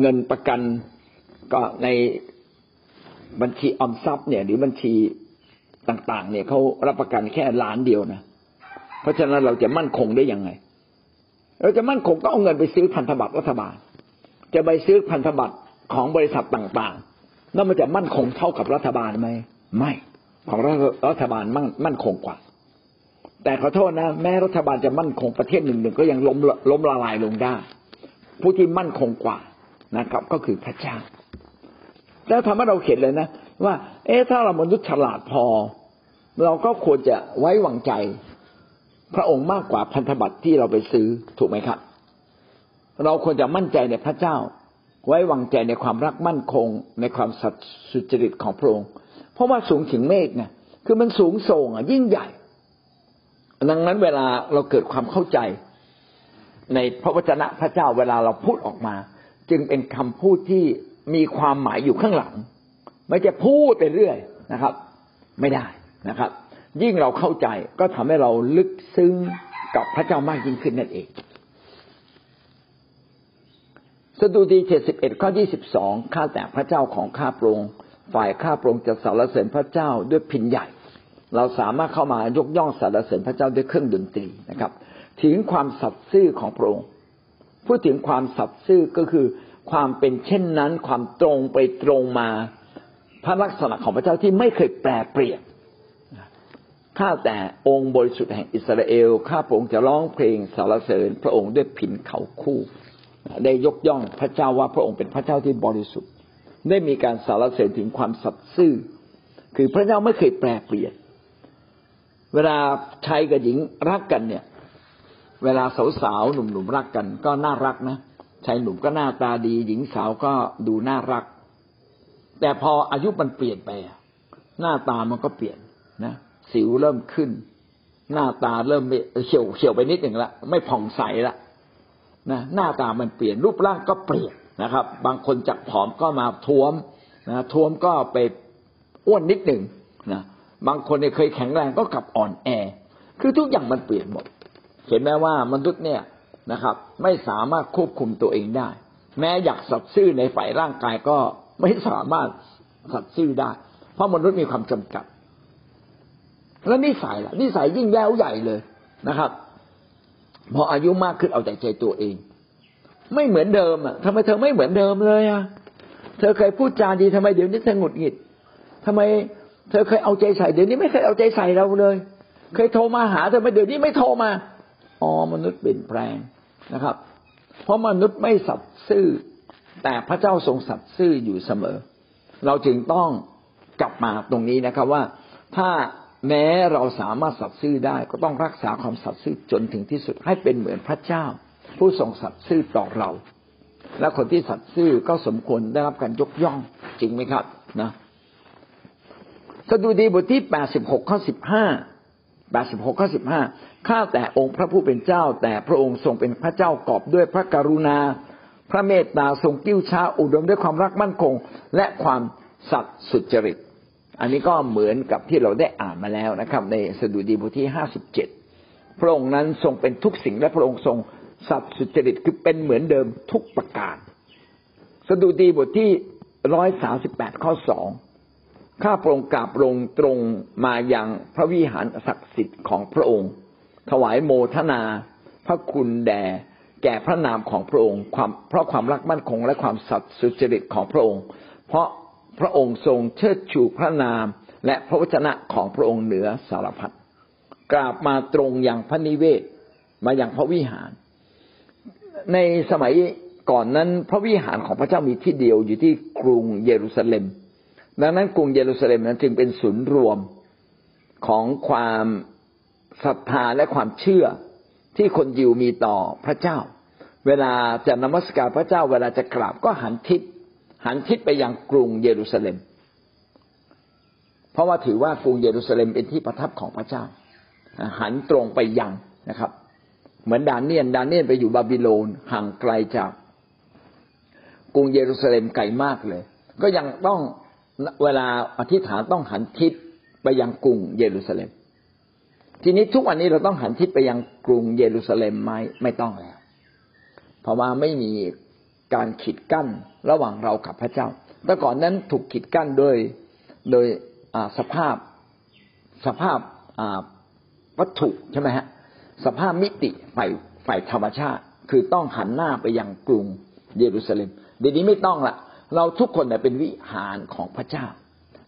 เงินประกันก็ในบัญชีออมทรัพย์เนี่ย หรือบัญชีต่าง ๆ เนี่ยเขารับประกันแค่ล้านเดียวนะเพราะฉะนั้นเราจะมั่นคงได้ยังไง เราจะมั่นคงก็เอาเงินไปซื้อพันธบัตรรัฐบาล จะไปซื้อพันธบัตรของบริษัทต่างๆแล้วมันจะมั่นคงเท่ากับรัฐบาลไหมไม่ของรัฐบาลมั่นมั่นคงกว่า แต่ขอโทษนะ แม้รัฐบาลจะมั่นคงประเทศหนึ่งหนึ่งก็ยังล้มล้มละลายลงได้ ผู้ที่มั่นคงกว่า นะครับ ก็คือพระเจ้าแล้วทำให้เราเห็นเลยนะ ว่า เอ๊ะถ้าเรามนุษย์ฉลาดพอ เราก็ควรจะไว้วางใจ พระองค์มากกว่าพันธบัตรที่เราไปซื้อถูกไหมครับ เราควรจะมั่นใจในพระเจ้า ไว้วางใจในความรักมั่นคง ในความสัตย์สุจริตของพระองค์เพราะว่าสูงถึงเมฆเนี่ยคือมันสูงส่งอะยิ่งใหญ่ ดังนั้นเวลาเราเกิดความเข้าใจ ในพระวจนะพระเจ้าเวลาเราพูดออกมา จึงเป็นคำพูดที่มีความหมายอยู่ข้างหลัง ไม่จะพูดไปเรื่อยนะครับ ไม่ได้นะครับ ยิ่งเราเข้าใจก็ทำให้เราลึกซึ้งกับพระเจ้ามากยิ่งขึ้นนั่นเองสดุดีเจ็ดสิบเอ็ดข้อยี่สิบสองข้าแต่พระเจ้าของข้าพระองค์ฝ่ายข้าพระองค์จะสรรเสริญพระเจ้าด้วยพินใหญ่ เราสามารถเข้ามายกย่องสรรเสริญพระเจ้าด้วยเครื่องดนตรีนะครับ ถึงความสัตย์ซื่อของพระองค์ พูดถึงความสัตย์ซื่อก็คือความเป็นเช่นนั้น ความตรงไปตรงมา พระลักษณะของพระเจ้าที่ไม่เคยแปรเปลี่ยนข้าแต่องค์บริสุทธิ์แห่งอิสราเอลข้าพระองค์จะร้องเพลงสรรเสริญ พระองค์ด้วยผินเขาคู่ ได้ยกย่องพระเจ้าว่าพระองค์เป็นพระเจ้าที่บริสุทธิ์ ได้มีการสรรเสริญถึงความสัตย์ซื่อ คือพระเจ้าไม่เคยแปรเปลี่ยน เวลาชายกับหญิงรักกันเนี่ย เวลาสาวๆหนุ่มๆรักกัน ก็น่ารักนะชายหนุ่มก็หน้าตาดี หญิงสาวก็ดูน่ารัก แต่พออายุมันเปลี่ยนไปหน้าตามันก็เปลี่ยนนะสิวเริ่มขึ้น หน้าตาเริ่มเขียวเขียวไปนิดหนึ่งละไม่ผ่องใสละนะหน้าตามันเปลี่ยนรูปร่างก็เปลี่ยนนะครับ บางคนจากผอมก็มาท้วมนะท้วมก็ไปอ้วนนิดหนึ่งนะบางคนเนี่ยเคยแข็งแรงก็กลับอ่อนแอ คือทุกอย่างมันเปลี่ยนหมด เห็นไหมว่ามนุษย์เนี่ยนะครับ ไม่สามารถควบคุมตัวเองได้ แม้อยากสัตซ์ซื่อในฝ่ายร่างกายก็ไม่สามารถสัตซ์ซื่อได้ เพราะมนุษย์มีความจำกัด แล้วนิสัยล่ะนิสัยยิ่งแย่ใหญ่เลยนะครับพออายุมากขึ้นเอาแต่ใจตัวเอง ไม่เหมือนเดิมอะทำไมเธอไม่เหมือนเดิมเลยอะเธอเคยพูดจาดีทำไมเดี๋ยวนี้เธอหงุดหงิดทำไมเธอเคยเอาใจใส่เดี๋ยวนี้ไม่เคยเอาใจใส่เราเลย เคยโทรมาหาเธอไม่เดี๋ยวนี้ไม่โทรมา อ๋อมนุษย์เปลี่ยนแปลงนะครับ เพราะมนุษย์ไม่สัตย์ซื่อ แต่พระเจ้าทรงสัตย์ซื่ออยู่เสมอ เราจึงต้องกลับมาตรงนี้นะครับว่า ถ้าแม้เราสามารถสัตย์ซื่อได้ ก็ต้องรักษาความสัตย์ซื่อจนถึงที่สุดให้เป็นเหมือนพระเจ้า ผู้ทรงสัตย์ซื่อต่อเรา และคนที่สัตย์ซื่อก็สมควรได้รับการยกย่องจริงไหมครับนะสดุดีบทที่แปดสิบหกข้อสิบห้าแปดสิบหกข้อสิบห้า ข้าแต่องค์พระผู้เป็นเจ้า แต่พระองค์ทรงเป็นพระเจ้ากอบด้วยพระกรุณา พระเมตตาทรงกิ้วช้าอุดมด้วยความรักมั่นคง และความสัตย์สุจริต อันนี้ก็เหมือนกับที่เราได้อ่านมาแล้วนะครับ ในสดุดีบทที่ห้าสิบเจ็ดพระองค์นั้นทรงเป็นทุกสิ่งและพระองค์ทรงสัตย์สุจริตคือเป็นเหมือนเดิมทุกประการ สดุดีบทที่ร้อยสาสิบแปดข้อสองข้าพระองค์กราบลงตรงมาอยังพระวิหารศักดิ์สิทธิ์ของพระองค์ ถวายโมทนา พระคุณแด่แก่พระนามของพระองค์ความเพราะความรักมั่นคงและความสัตย์สุจริตของพระองค์ เพราะพระองค์ทรงเชิดชูพระนามและพระวจนะของพระองค์เหนือสารพัดกราบมาตรงอย่างพระนิเวศมาอย่างพระวิหาร ในสมัยก่อนนั้นพระวิหารของพระเจ้ามีที่เดียวอยู่ที่กรุงเยรูซาเล็ม ดังนั้นกรุงเยรูซาเล็มนั้นจึงเป็นศูนย์รวมของความ ศรัทธาและความเชื่อที่คนยิวมีต่อพระเจ้า เวลาจะนมัสการพระเจ้า เวลาจะกราบก็หันทิศหันทิศไปยังกรุงเยรูซาเล็ม เพราะว่าถือว่ากรุงเยรูซาเล็มเป็นที่ประทับของพระเจ้า หันตรงไปยังนะครับ เหมือนดานเนียนดานเนียนไปอยู่บาบิโลนห่างไกลจากกรุงเยรูซาเล็มไกลมากเลย ก็ยังต้องเวลาอธิษฐานต้องหันทิศไปยังกรุงเยรูซาเล็ม ทีนี้ทุกวันนี้เราต้องหันทิศไปยังกรุงเยรูซาเล็มไหมไม่ต้องแล้ว เพราะว่าไม่มีการขีดกั้นระหว่างเรากับพระเจ้า แต่ก่อนนั้นถูกขีดกั้นโดยโดยสภาพสภาพวัตถุใช่ไหมฮะสภาพมิติฝ่ายฝ่ายธรรมชาติ คือต้องหันหน้าไปยังกรุงเยรูซาเล็มเดี๋ยวนี้ไม่ต้องละเราทุกคนเป็นวิหารของพระเจ้า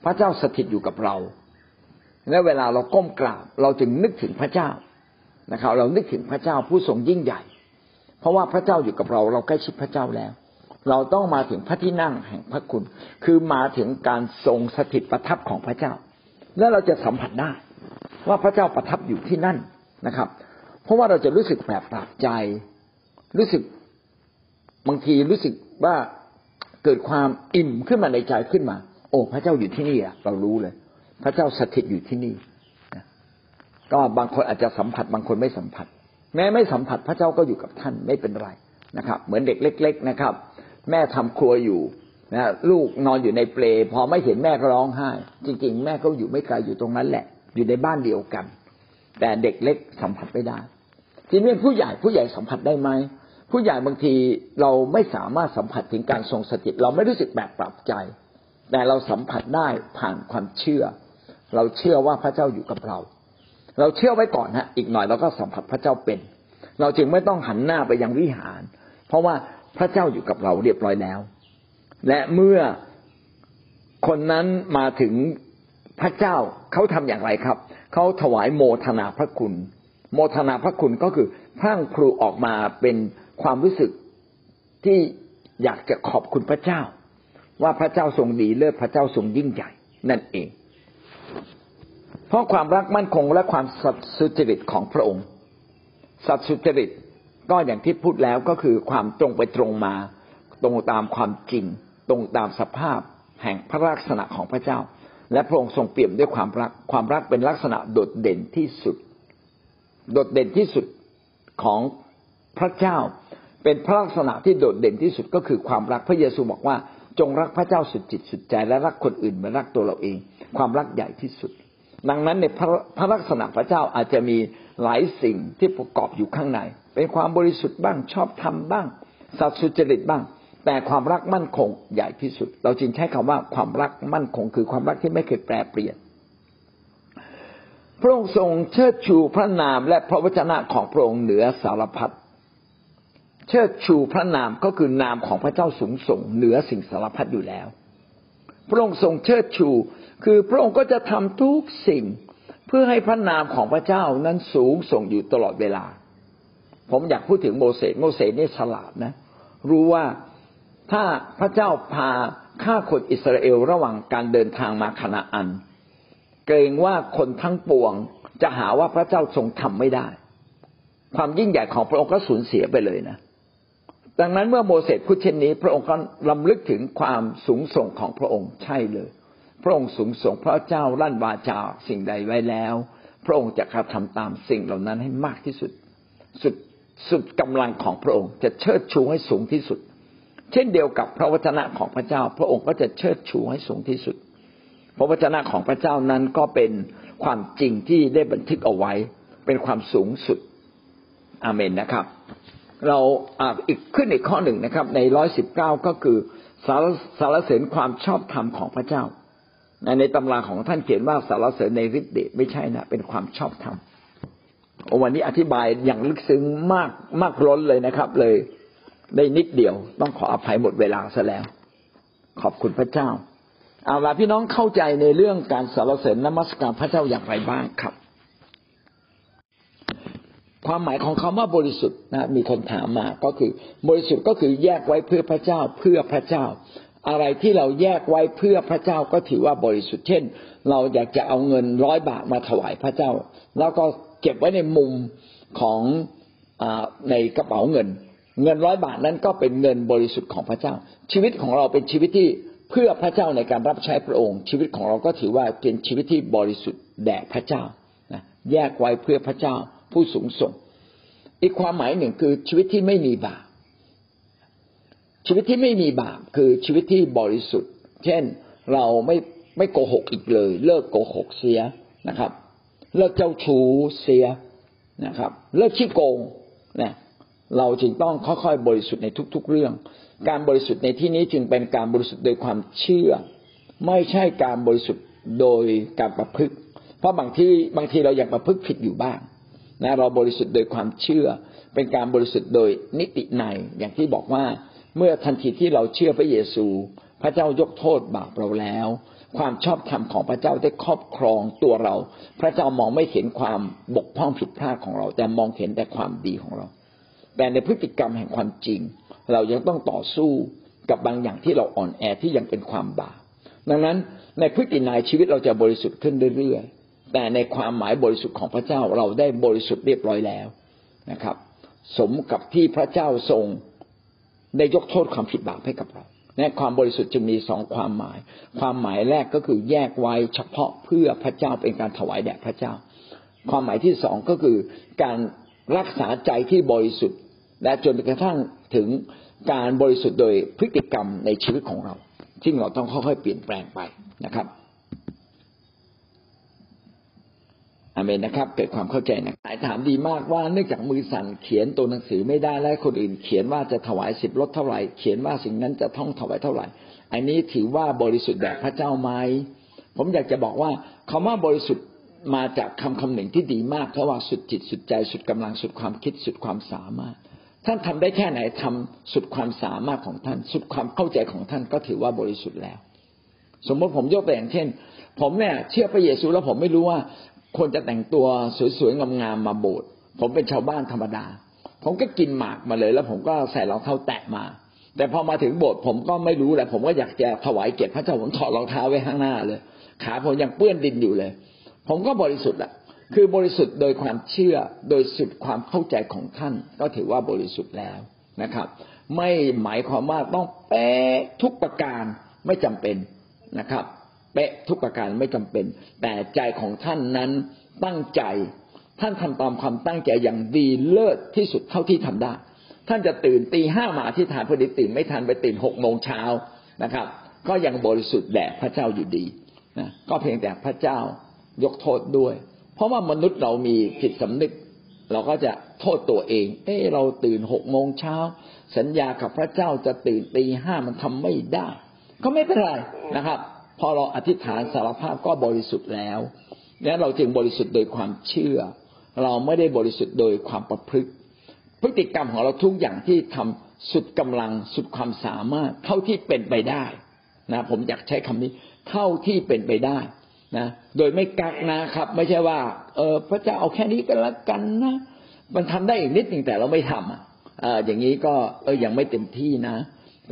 พระเจ้าสถิตอยู่กับเรา และเวลาเราก้มกราบ เราจึงนึกถึงพระเจ้านะครับ เรานึกถึงพระเจ้าผู้ทรงยิ่งใหญ่ เพราะว่าพระเจ้าอยู่กับเรา เราใกล้ชิดพระเจ้าแล้ว เราต้องมาถึงพระที่นั่งแห่งพระคุณ คือมาถึงการทรงสถิตประทับของพระเจ้า แล้วเราจะสัมผัสได้ว่าพระเจ้าประทับอยู่ที่นั่นนะครับ เพราะว่าเราจะรู้สึกแปลกปรับใจ รู้สึกบางทีรู้สึกว่าเกิดความอิ่มขึ้นมาในใจขึ้นมา โอ้พระเจ้าอยู่ที่นี่อะเรารู้เลย พระเจ้าสถิตอยู่ที่นี่ก็บางคนอาจจะสัมผัสบางคนไม่สัมผัส แม้ไม่สัมผัสพระเจ้าก็อยู่กับท่านไม่เป็นไรนะครับ เหมือนเด็กเล็ก ๆนะครับ แม่ทำครัวอยู่นะลูกนอนอยู่ในเปลพอไม่เห็นแม่ก็ร้องไห้ จริง ๆ แม่ก็อยู่ไม่ไกลอยู่ตรงนั้นแหละ อยู่ในบ้านเดียวกัน แต่เด็กเล็กสัมผัสไม่ได้ทีนี้ผู้ใหญ่ผู้ใหญ่สัมผัสได้ไหมผู้ใหญ่บางทีเราไม่สามารถสัมผัสถึงการทรงสถิต เราไม่รู้สึกแบบปรับใจ แต่เราสัมผัสได้ผ่านความเชื่อ เราเชื่อว่าพระเจ้าอยู่กับเรา เราเชื่อไว้ก่อนฮะอีกหน่อยเราก็สัมผัสพระเจ้าเป็น เราจึงไม่ต้องหันหน้าไปยังวิหาร เพราะว่าพระเจ้าอยู่กับเราเรียบร้อยแล้ว และเมื่อคนนั้นมาถึงพระเจ้าเขาทำอย่างไรครับ เขาถวายโมทนาพระคุณ โมทนาพระคุณก็คือพรั่งครูออกมาเป็นความรู้สึกที่อยากจะขอบคุณพระเจ้า ว่าพระเจ้าทรงดีเลิศพระเจ้าทรงยิ่งใหญ่นั่นเอง เพราะความรักมั่นคงและความสัตย์สุจริตของพระองค์ สัตย์สุจริตก็อย่างที่พูดแล้วก็คือความตรงไปตรงมา ตรงตามความจริง ตรงตามสภาพ แห่งพระลักษณะของพระเจ้า และพระองค์ทรงเปี่ยมด้วยความรัก ความรักเป็นลักษณะโดดเด่นที่สุด โดดเด่นที่สุดของพระเจ้า เป็นพระลักษณะที่โดดเด่นที่สุดก็คือความรักพระเยซูบอกว่าจงรักพระเจ้าสุดจิตสุดใจและรักคนอื่นเหมือนรักตัวเราเอง ความรักใหญ่ที่สุด ดังนั้นในพระพระลักษณะพระเจ้าอาจจะมีหลายสิ่งที่ประกอบอยู่ข้างใน เป็นความบริสุทธิ์บ้างชอบธรรมบ้าง สัตย์สุจริตบ้าง แต่ความรักมั่นคงใหญ่ที่สุด เราจึงใช้คำว่าความรักมั่นคง คือความรักที่ไม่เคยแปรเปลี่ยน พระองค์ทรงเชิดชูพระนามและพระวจนะของพระองค์เหนือสารพัดเชิดชูพระนามก็คือนามของพระเจ้าสูงส่งเหนือสิ่งสารพัดอยู่แล้ว พระองค์ทรงเชิดชู คือพระองค์ก็จะทำทุกสิ่งเพื่อให้พระนามของพระเจ้านั้นสูงส่งอยู่ตลอดเวลา ผมอยากพูดถึงโมเสสโมเสสนี่ฉลาดนะ รู้ว่าถ้าพระเจ้าพาฆ่าคนอิสราเอลระหว่างการเดินทางมาคณาอัน เกรงว่าคนทั้งปวงจะหาว่าพระเจ้าทรงทำไม่ได้ ความยิ่งใหญ่ของพระองค์ก็สูญเสียไปเลยนะ ดังนั้นเมื่อโมเสสพูดเช่นนี้ พระองค์ก็ลำลึกถึงความสูงส่งของพระองค์ใช่เลย พระองค์สูงส่งพระเจ้าลั่นวาจาสิ่งใดไว้แล้ว พระองค์จะกระทำตามสิ่งเหล่านั้นให้มากที่สุด สุดสุดกำลังของพระองค์จะเชิดชูให้สูงที่สุด เช่นเดียวกับพระวจนะของพระเจ้า พระองค์ก็จะเชิดชูให้สูงที่สุด พระวจนะของพระเจ้านั้นก็เป็นความจริงที่ได้บันทึกเอาไว้ เป็นความสูงสุดอาเมนนะครับ เราอีกขึ้นอีกข้อหนึ่งนะครับ ในร้อยสิบเก้าก็คือสารสารเสริญความชอบธรรมของพระเจ้า ในตำราของท่านเขียนว่าสารเสริญในฤทธิ์เดชไม่ใช่นะ เป็นความชอบธรรมวันนี้อธิบายอย่างลึกซึ้งมากมากล้นเลยนะครับ เลยได้นิดเดียว ต้องขออภัยหมดเวลาซะแล้ว ขอบคุณพระเจ้า เอาละพี่น้องเข้าใจในเรื่องการสรรเสริญนมัสการพระเจ้าอย่างไรบ้างครับ ความหมายของคำว่าบริสุทธิ์นะมีคนถามมาก็คือ บริสุทธิ์ก็คือแยกไว้เพื่อพระเจ้าเพื่อพระเจ้า อะไรที่เราแยกไว้เพื่อพระเจ้าก็ถือว่าบริสุทธิ์เช่น เราอยากจะเอาเงินร้อยบาทมาถวายพระเจ้า แล้วก็เก็บไว้ในมุมของอในกระเป๋าเงิน เงินร้อยบาทนั้นก็เป็นเงินบริสุทธิ์ของพระเจ้า ชีวิตของเราเป็นชีวิตที่เพื่อพระเจ้าในการรับใช้พระองค์ ชีวิตของเราก็ถือว่าเป็นชีวิตที่บริสุทธิ์แด่พระเจ้านะแยกไว้เพื่อพระเจ้าผู้สูงส่ง อีกความหมายหนึ่งคือชีวิตที่ไม่มีบาป ชีวิตที่ไม่มีบาปคือชีวิตที่บริสุทธิ์ เช่นเราไม่ไม่โกหกอีกเลย เลิกโกหกเสียนะครับ เลิกเจ้าชู้เสียนะครับ เลิกขี้โกงนะเราจึงต้องค่อยๆบริสุทธิ์ในทุก ๆ เรื่อง การบริสุทธิ์ในที่นี้จึงเป็นการบริสุทธิ์โดยความเชื่อ ไม่ใช่การบริสุทธิ์โดยการประพฤติ เพราะบางที่บางทีเราอยังประพฤติผิดอยู่บ้างนะเราบริสุทธิ์โดยความเชื่อ เป็นการบริสุทธิ์โดยนิติในอย่างที่บอกว่า เมื่อทันทีที่เราเชื่อพระเยซู พระเจ้ายกโทษบาปเราแล้ว ความชอบธรรมของพระเจ้าได้ครอบครองตัวเรา พระเจ้ามองไม่เห็นความบกพร่องผิดพลาดของเรา แต่มองเห็นแต่ความดีของเรา แต่ในพฤติกรรมแห่งความจริง เรายังต้องต่อสู้กับบางอย่างที่เราอ่อนแอที่ยังเป็นความบาปดังนั้นในพฤตินัยชีวิตเราจะบริสุทธิ์ขึ้นเรื่อยๆ แต่ในความหมายบริสุทธิ์ของพระเจ้าเราได้บริสุทธิ์เรียบร้อยแล้วนะครับ สมกับที่พระเจ้าทรง ได้ยกโทษความผิดบาปให้กับเราในความบริสุทธิ์จึงมีสองความหมาย ความหมายแรกก็คือแยกไว้เฉพาะเพื่อพระเจ้าเป็นการถวายแด่พระเจ้า ความหมายที่สองก็คือการรักษาใจที่บริสุทธิ์ และจนกระทั่งถึงการบริสุทธิ์โดยพฤติกรรมในชีวิตของเรา ที่เราต้องค่อยๆเปลี่ยนแปลงไปนะครับ อเมนนะครับ เกิดความเข้าใจนะหลายถามดีมากว่าเนื่องจากมือสั่นเขียนตัวหนังสือไม่ได้และคนอื่น เขียนว่าจะถวายสิบลดเท่าไหร่เขียนว่าสิ่งนั้นจะท่องถวายเท่าไหร่ อันนี้ถือว่าบริสุทธิ์แบบพระเจ้าไหมผมอยากจะบอกว่าคำว่าบริสุทธิ์มาจากคำคำหนึ่งที่ดีมากเพราะว่าสุดจิตสุดใจสุดกำลังสุดความคิดสุดความสามารถ ท่านทำได้แค่ไหนทำสุดความสามารถของท่าน สุดความเข้าใจของท่านก็ถือว่าบริสุทธิ์แล้ว สมมติผมยกตัวอย่างเช่น ผมเนี่ยเชื่อพระเยซูแล้วผมไม่รู้ว่า ควรจะแต่งตัวสวยๆงามๆมาโบสถ์ผมเป็นชาวบ้านธรรมดา ผมก็กินหมากมาเลย แล้วผมก็ใส่รองเท้าแตะมา แต่พอมาถึงโบสถ์ผมก็ไม่รู้แหละผมก็อยากจะถวายเกียรติพระเจ้าผมถอดรองเท้าไว้ข้างหน้าเลย ขาผมยังเปื้อนดินอยู่เลย ผมก็บริสุทธิ์แหละคือบริสุทธิ์โดยความเชื่อโดยสุดความเข้าใจของท่าน ก็ถือว่าบริสุทธิ์แล้วนะครับ ไม่หมายความว่าต้องเป๊ะทุกประการไม่จำเป็นนะครับ เป๊ะทุกประการไม่จำเป็น แต่ใจของท่านนั้นตั้งใจท่านทำตามความตั้งใจอย่างดีเลิศที่สุดเท่าที่ทำได้ ท่านจะตื่นตีห้ามาที่ฐานพอดีตื่นไม่ทันไปตื่นหกโมงเช้านะครับ ก็ยังบริสุทธิ์แด่พระเจ้าอยู่ดีนะก็เพียงแต่พระเจ้ายกโทษด้วย เพราะว่ามนุษย์เรามีผิดสำนึก เราก็จะโทษตัวเอง เอ้เราตื่นหกโมงเช้าสัญญากับพระเจ้าจะตื่นตีห้ามันทำไม่ได้ ก็ไม่เป็นไรนะครับ พอเราอธิษฐานสารภาพก็บริสุทธิ์แล้วนี่ยเราจึงบริสุทธิ์โดยความเชื่อ เราไม่ได้บริสุทธิ์โดยความประพฤติ พฤติกรรมของเราทุกอย่างที่ทำสุดกำลังสุดความสามารถเท่าที่เป็นไปได้นะผมอยากใช้คำนี้เท่าที่เป็นไปได้นะโดยไม่กักนะครับ ไม่ใช่ว่า เออพระเจ้าเอาแค่นี้ก็แล้วกันนะมันทำได้อีกนิดหนึ่งแต่เราไม่ทำอะอย่างนี้ก็เออยังไม่เต็มที่นะ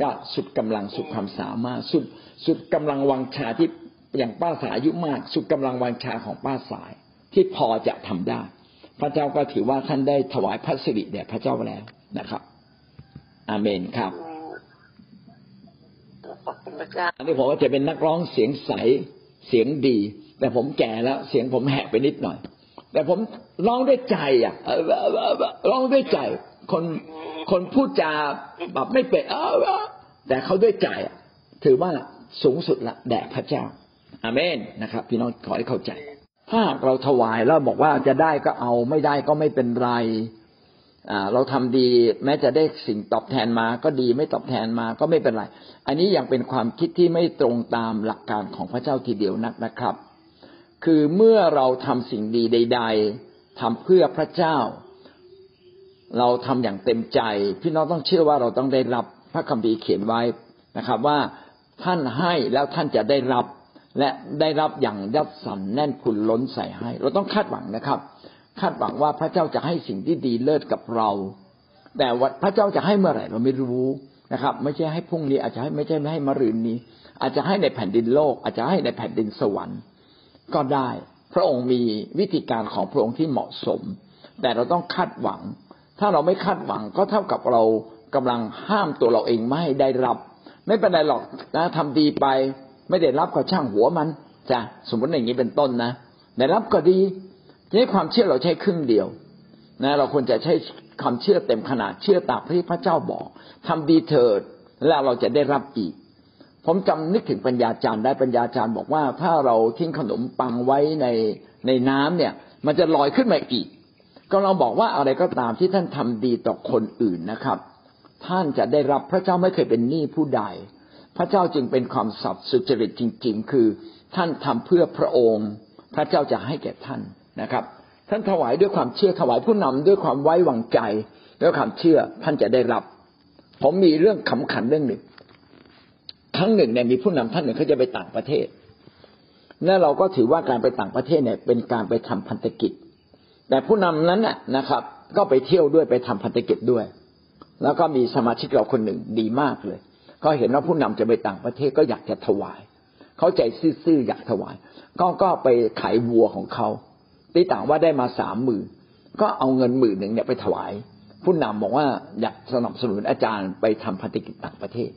ก็สุดกำลังสุดความสามารถสุดสุดกำลังวังชาที่อย่างป้าสายอายุมาก สุดกำลังวังชาของป้าสายที่พอจะทำได้ พระเจ้าก็ถือว่าท่านได้ถวายพระสิริแด่พระเจ้าแล้วนะครับ อาเมนครับอันนี้ผมว่าจะเป็นนักร้องเสียงใสเสียงดี แต่ผมแก่แล้ว เสียงผมแหบไปนิดหน่อย แต่ผมร้องด้วยใจอะร้องด้วยใจ คน คนพูดจาแบบไม่เป็นแต่เขาด้วยใจถือว่าสูงสุดละแด่พระเจ้าอาเมนนะครับ พี่น้องขอให้เข้าใจ ถ้าเราถวายแล้วบอกว่าจะได้ก็เอาไม่ได้ก็ไม่เป็นไรเราทำดีแม้จะได้สิ่งตอบแทนมาก็ดีไม่ตอบแทนมาก็ไม่เป็นไร อันนี้ยังเป็นความคิดที่ไม่ตรงตามหลักการของพระเจ้าทีเดียวนักนะครับ คือเมื่อเราทำสิ่งดีใด ๆทำเพื่อพระเจ้า เราทำอย่างเต็มใจ พี่น้องต้องเชื่อว่าเราต้องได้รับพระคัมภีร์เขียนไว้นะครับ ว่าท่านให้แล้วท่านจะได้รับ และได้รับอย่างยับสันแน่นคุณล้นใส่ให้ เราต้องคาดหวังนะครับ คาดหวังว่าพระเจ้าจะให้สิ่งที่ดีเลิศกับเรา แต่ว่าพระเจ้าจะให้เมื่อไหร่เราไม่รู้นะครับ ไม่ใช่ให้พรุ่งนี้อาจจะให้ไม่ใช่ไม่ให้มะรืนนี้ อาจจะให้ในแผ่นดินโลก อาจจะให้ในแผ่นดินสวรรค์ ก็ได้ พระองค์มีวิธีการของพระองค์ที่เหมาะสม แต่เราต้องคาดหวัง ถ้าเราไม่คาดหวังก็เท่ากับเรากำลังห้ามตัวเราเองไม่ให้ได้รับ ไม่เป็นไรหรอกนะทำดีไป ไม่ได้รับก็ช่างหัวมันจ้ะสมมติอย่างนี้เป็นต้นนะได้รับก็ดีทีนี้ความเชื่อเราใช้ครึ่งเดียวนะเราควรจะใช้ความเชื่อเต็มขนาดเชื่อตามที่พระเจ้าบอกทำดีเถิดแล้วเราจะได้รับอีก ผมจำนึกถึงปัญญาจารย์ได้ปัญญาจารย์บอกว่า ถ้าเราทิ้งขนมปังไว้ในในน้ำเนี่ย มันจะลอยขึ้นมาอีก ก็เราบอกว่าอะไรก็ตามที่ท่านทำดีต่อคนอื่นนะครับ ท่านจะได้รับพระเจ้าไม่เคยเป็นหนี้ผู้ใด พระเจ้าจึงเป็นความสัตย์สุจริตจริง ๆ คือท่านทำเพื่อพระองค์ พระเจ้าจะให้แก่ท่านนะครับ ท่านถวายด้วยความเชื่อถวายผู้นำด้วยความไว้วางใจด้วยความเชื่อท่านจะได้รับ ผมมีเรื่องขำขันเรื่องหนึ่งครั้งหนึ่งเนี่ยมีผู้นำท่านหนึ่งเขาจะไปต่างประเทศและเราก็ถือว่าการไปต่างประเทศเนี่ยเป็นการไปทำพันธกิจ แต่ผู้นำนั้นนะครับ ก็ไปเที่ยวด้วยไปทำพันธกิจด้วย แล้วก็มีสมาชิกเราคนหนึ่งดีมากเลย ก็เห็นว่าผู้นำจะไปต่างประเทศก็อยากจะถวาย เขาใจซื่อๆอยากถวาย ก็ก็ไปขายวัวของเขาตีต่างว่าได้มาสามหมื่นก็เอาเงินหมื่นหนึ่งเนี่ยไปถวาย ผู้นำบอกว่าอยากสนับสนุนอาจารย์ไปทำพันธกิจต่างประเทศ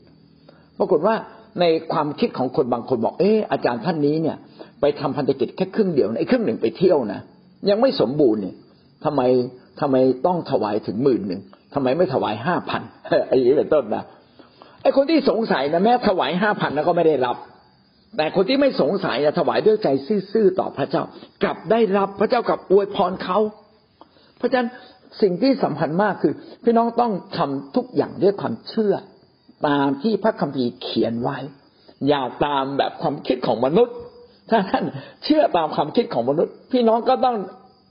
ปรากฏว่าในความคิดของคนบางคนบอก เอออาจารย์ท่านนี้เนี่ย ไปทำพันธกิจแค่ครึ่งเดียวไอ้ครึ่งหนึ่งไปเที่ยวนะ ยังไม่สมบูรณ์เนี่ยทำไมทำไมต้องถวายถึงหมื่นหนึ่งทำไมไม่ถวายห้าพันไอ้นี้เป็นต้นนะไอ้คนที่สงสัยนะแม้ถวายห้าพันแล้วก็ไม่ได้รับ แต่คนที่ไม่สงสัยอะถวายด้วยใจซื่อๆต่อพระเจ้า กลับได้รับพระเจ้ากลับอวยพรเขาเพราะฉะนั้นสิ่งที่สำคัญมากคือ พี่น้องต้องทำทุกอย่างด้วยความเชื่อ ตามที่พระคัมภีร์เขียนไว้ อย่าตามแบบความคิดของมนุษย์ ถ้าท่านเชื่อตามความคิดของมนุษย์ พี่น้องก็ต้อง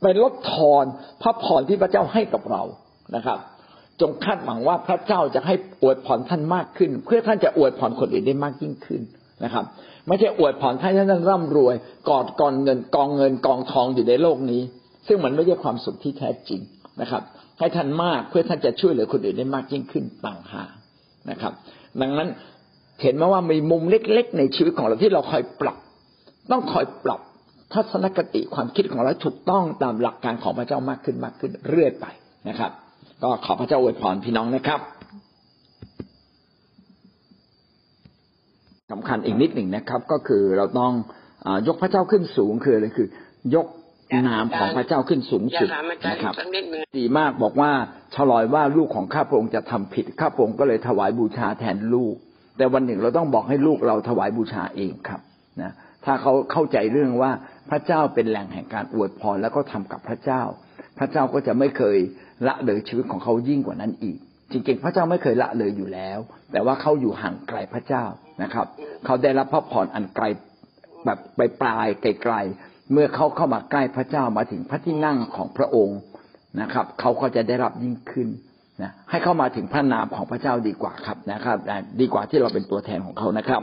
ไปลดทอนพระพรที่พระเจ้าให้กับเรานะครับ จงคาดหวังว่าพระเจ้าจะให้อวยพรท่านมากขึ้น เพื่อท่านจะอวยพรคนอื่นได้มากยิ่งขึ้นนะครับ ไม่ใช่อวยพรให้ท่านร่ำรวยกอดกองเงินกองเงินกองทองอยู่ในโลกนี้ ซึ่งมันไม่ใช่ความสุขที่แท้จริงนะครับ ให้ท่านมากเพื่อท่านจะช่วยเหลือคนอื่นได้มากยิ่งขึ้นต่างหากนะครับ ดังนั้นเห็นไหมว่ามีมุมเล็ก ๆ ในชีวิตของเราที่เราคอยปรับ ต้องคอยปรับทัศนคติความคิดของเราถูกต้องตามหลักการของพระเจ้ามากขึ้นมากขึ้นเรื่อยไปนะครับ ก็ขอพระเจ้าอวยพรพี่น้องนะครับสำคัญอีกนิดหนึ่งนะครับ ก็คือเราต้องอยกพระเจ้าขึ้นสูงคืออะไรคือ ยกนามของพระเจ้าขึ้นสูงสุดนะครับดีมากบอกว่าฉลอยว่าลูกของข้าพระองค์จะทำผิดข้าพระองค์ก็เลยถวายบูชาแทนลูก แต่วันหนึ่งเราต้องบอกให้ลูกเราถวายบูชาเองครับนะ ถ้าเขาเข้าใจเรื่องว่าพระเจ้าเป็นแหล่งแห่งการอวยพรแล้วก็ทำกับพระเจ้า พระเจ้าก็จะไม่เคยละเลยชีวิตของเขายิ่งกว่านั้นอีก จริงๆ พระเจ้าไม่เคยละเลยอยู่แล้ว แต่ว่าเขาอยู่ห่างไกลพระเจ้านะครับ เขาได้รับพระพรอันไกลแบบไปปลายไกลๆเมื่อเขาเข้ามาใกล้พระเจ้ามาถึงพระที่นั่งของพระองค์นะครับ เขาก็จะได้รับยิ่งขึ้นนะให้เข้ามาถึงพระนามของพระเจ้าดีกว่าครับนะครับ ดีกว่าที่เราเป็นตัวแทนของเขานะครับ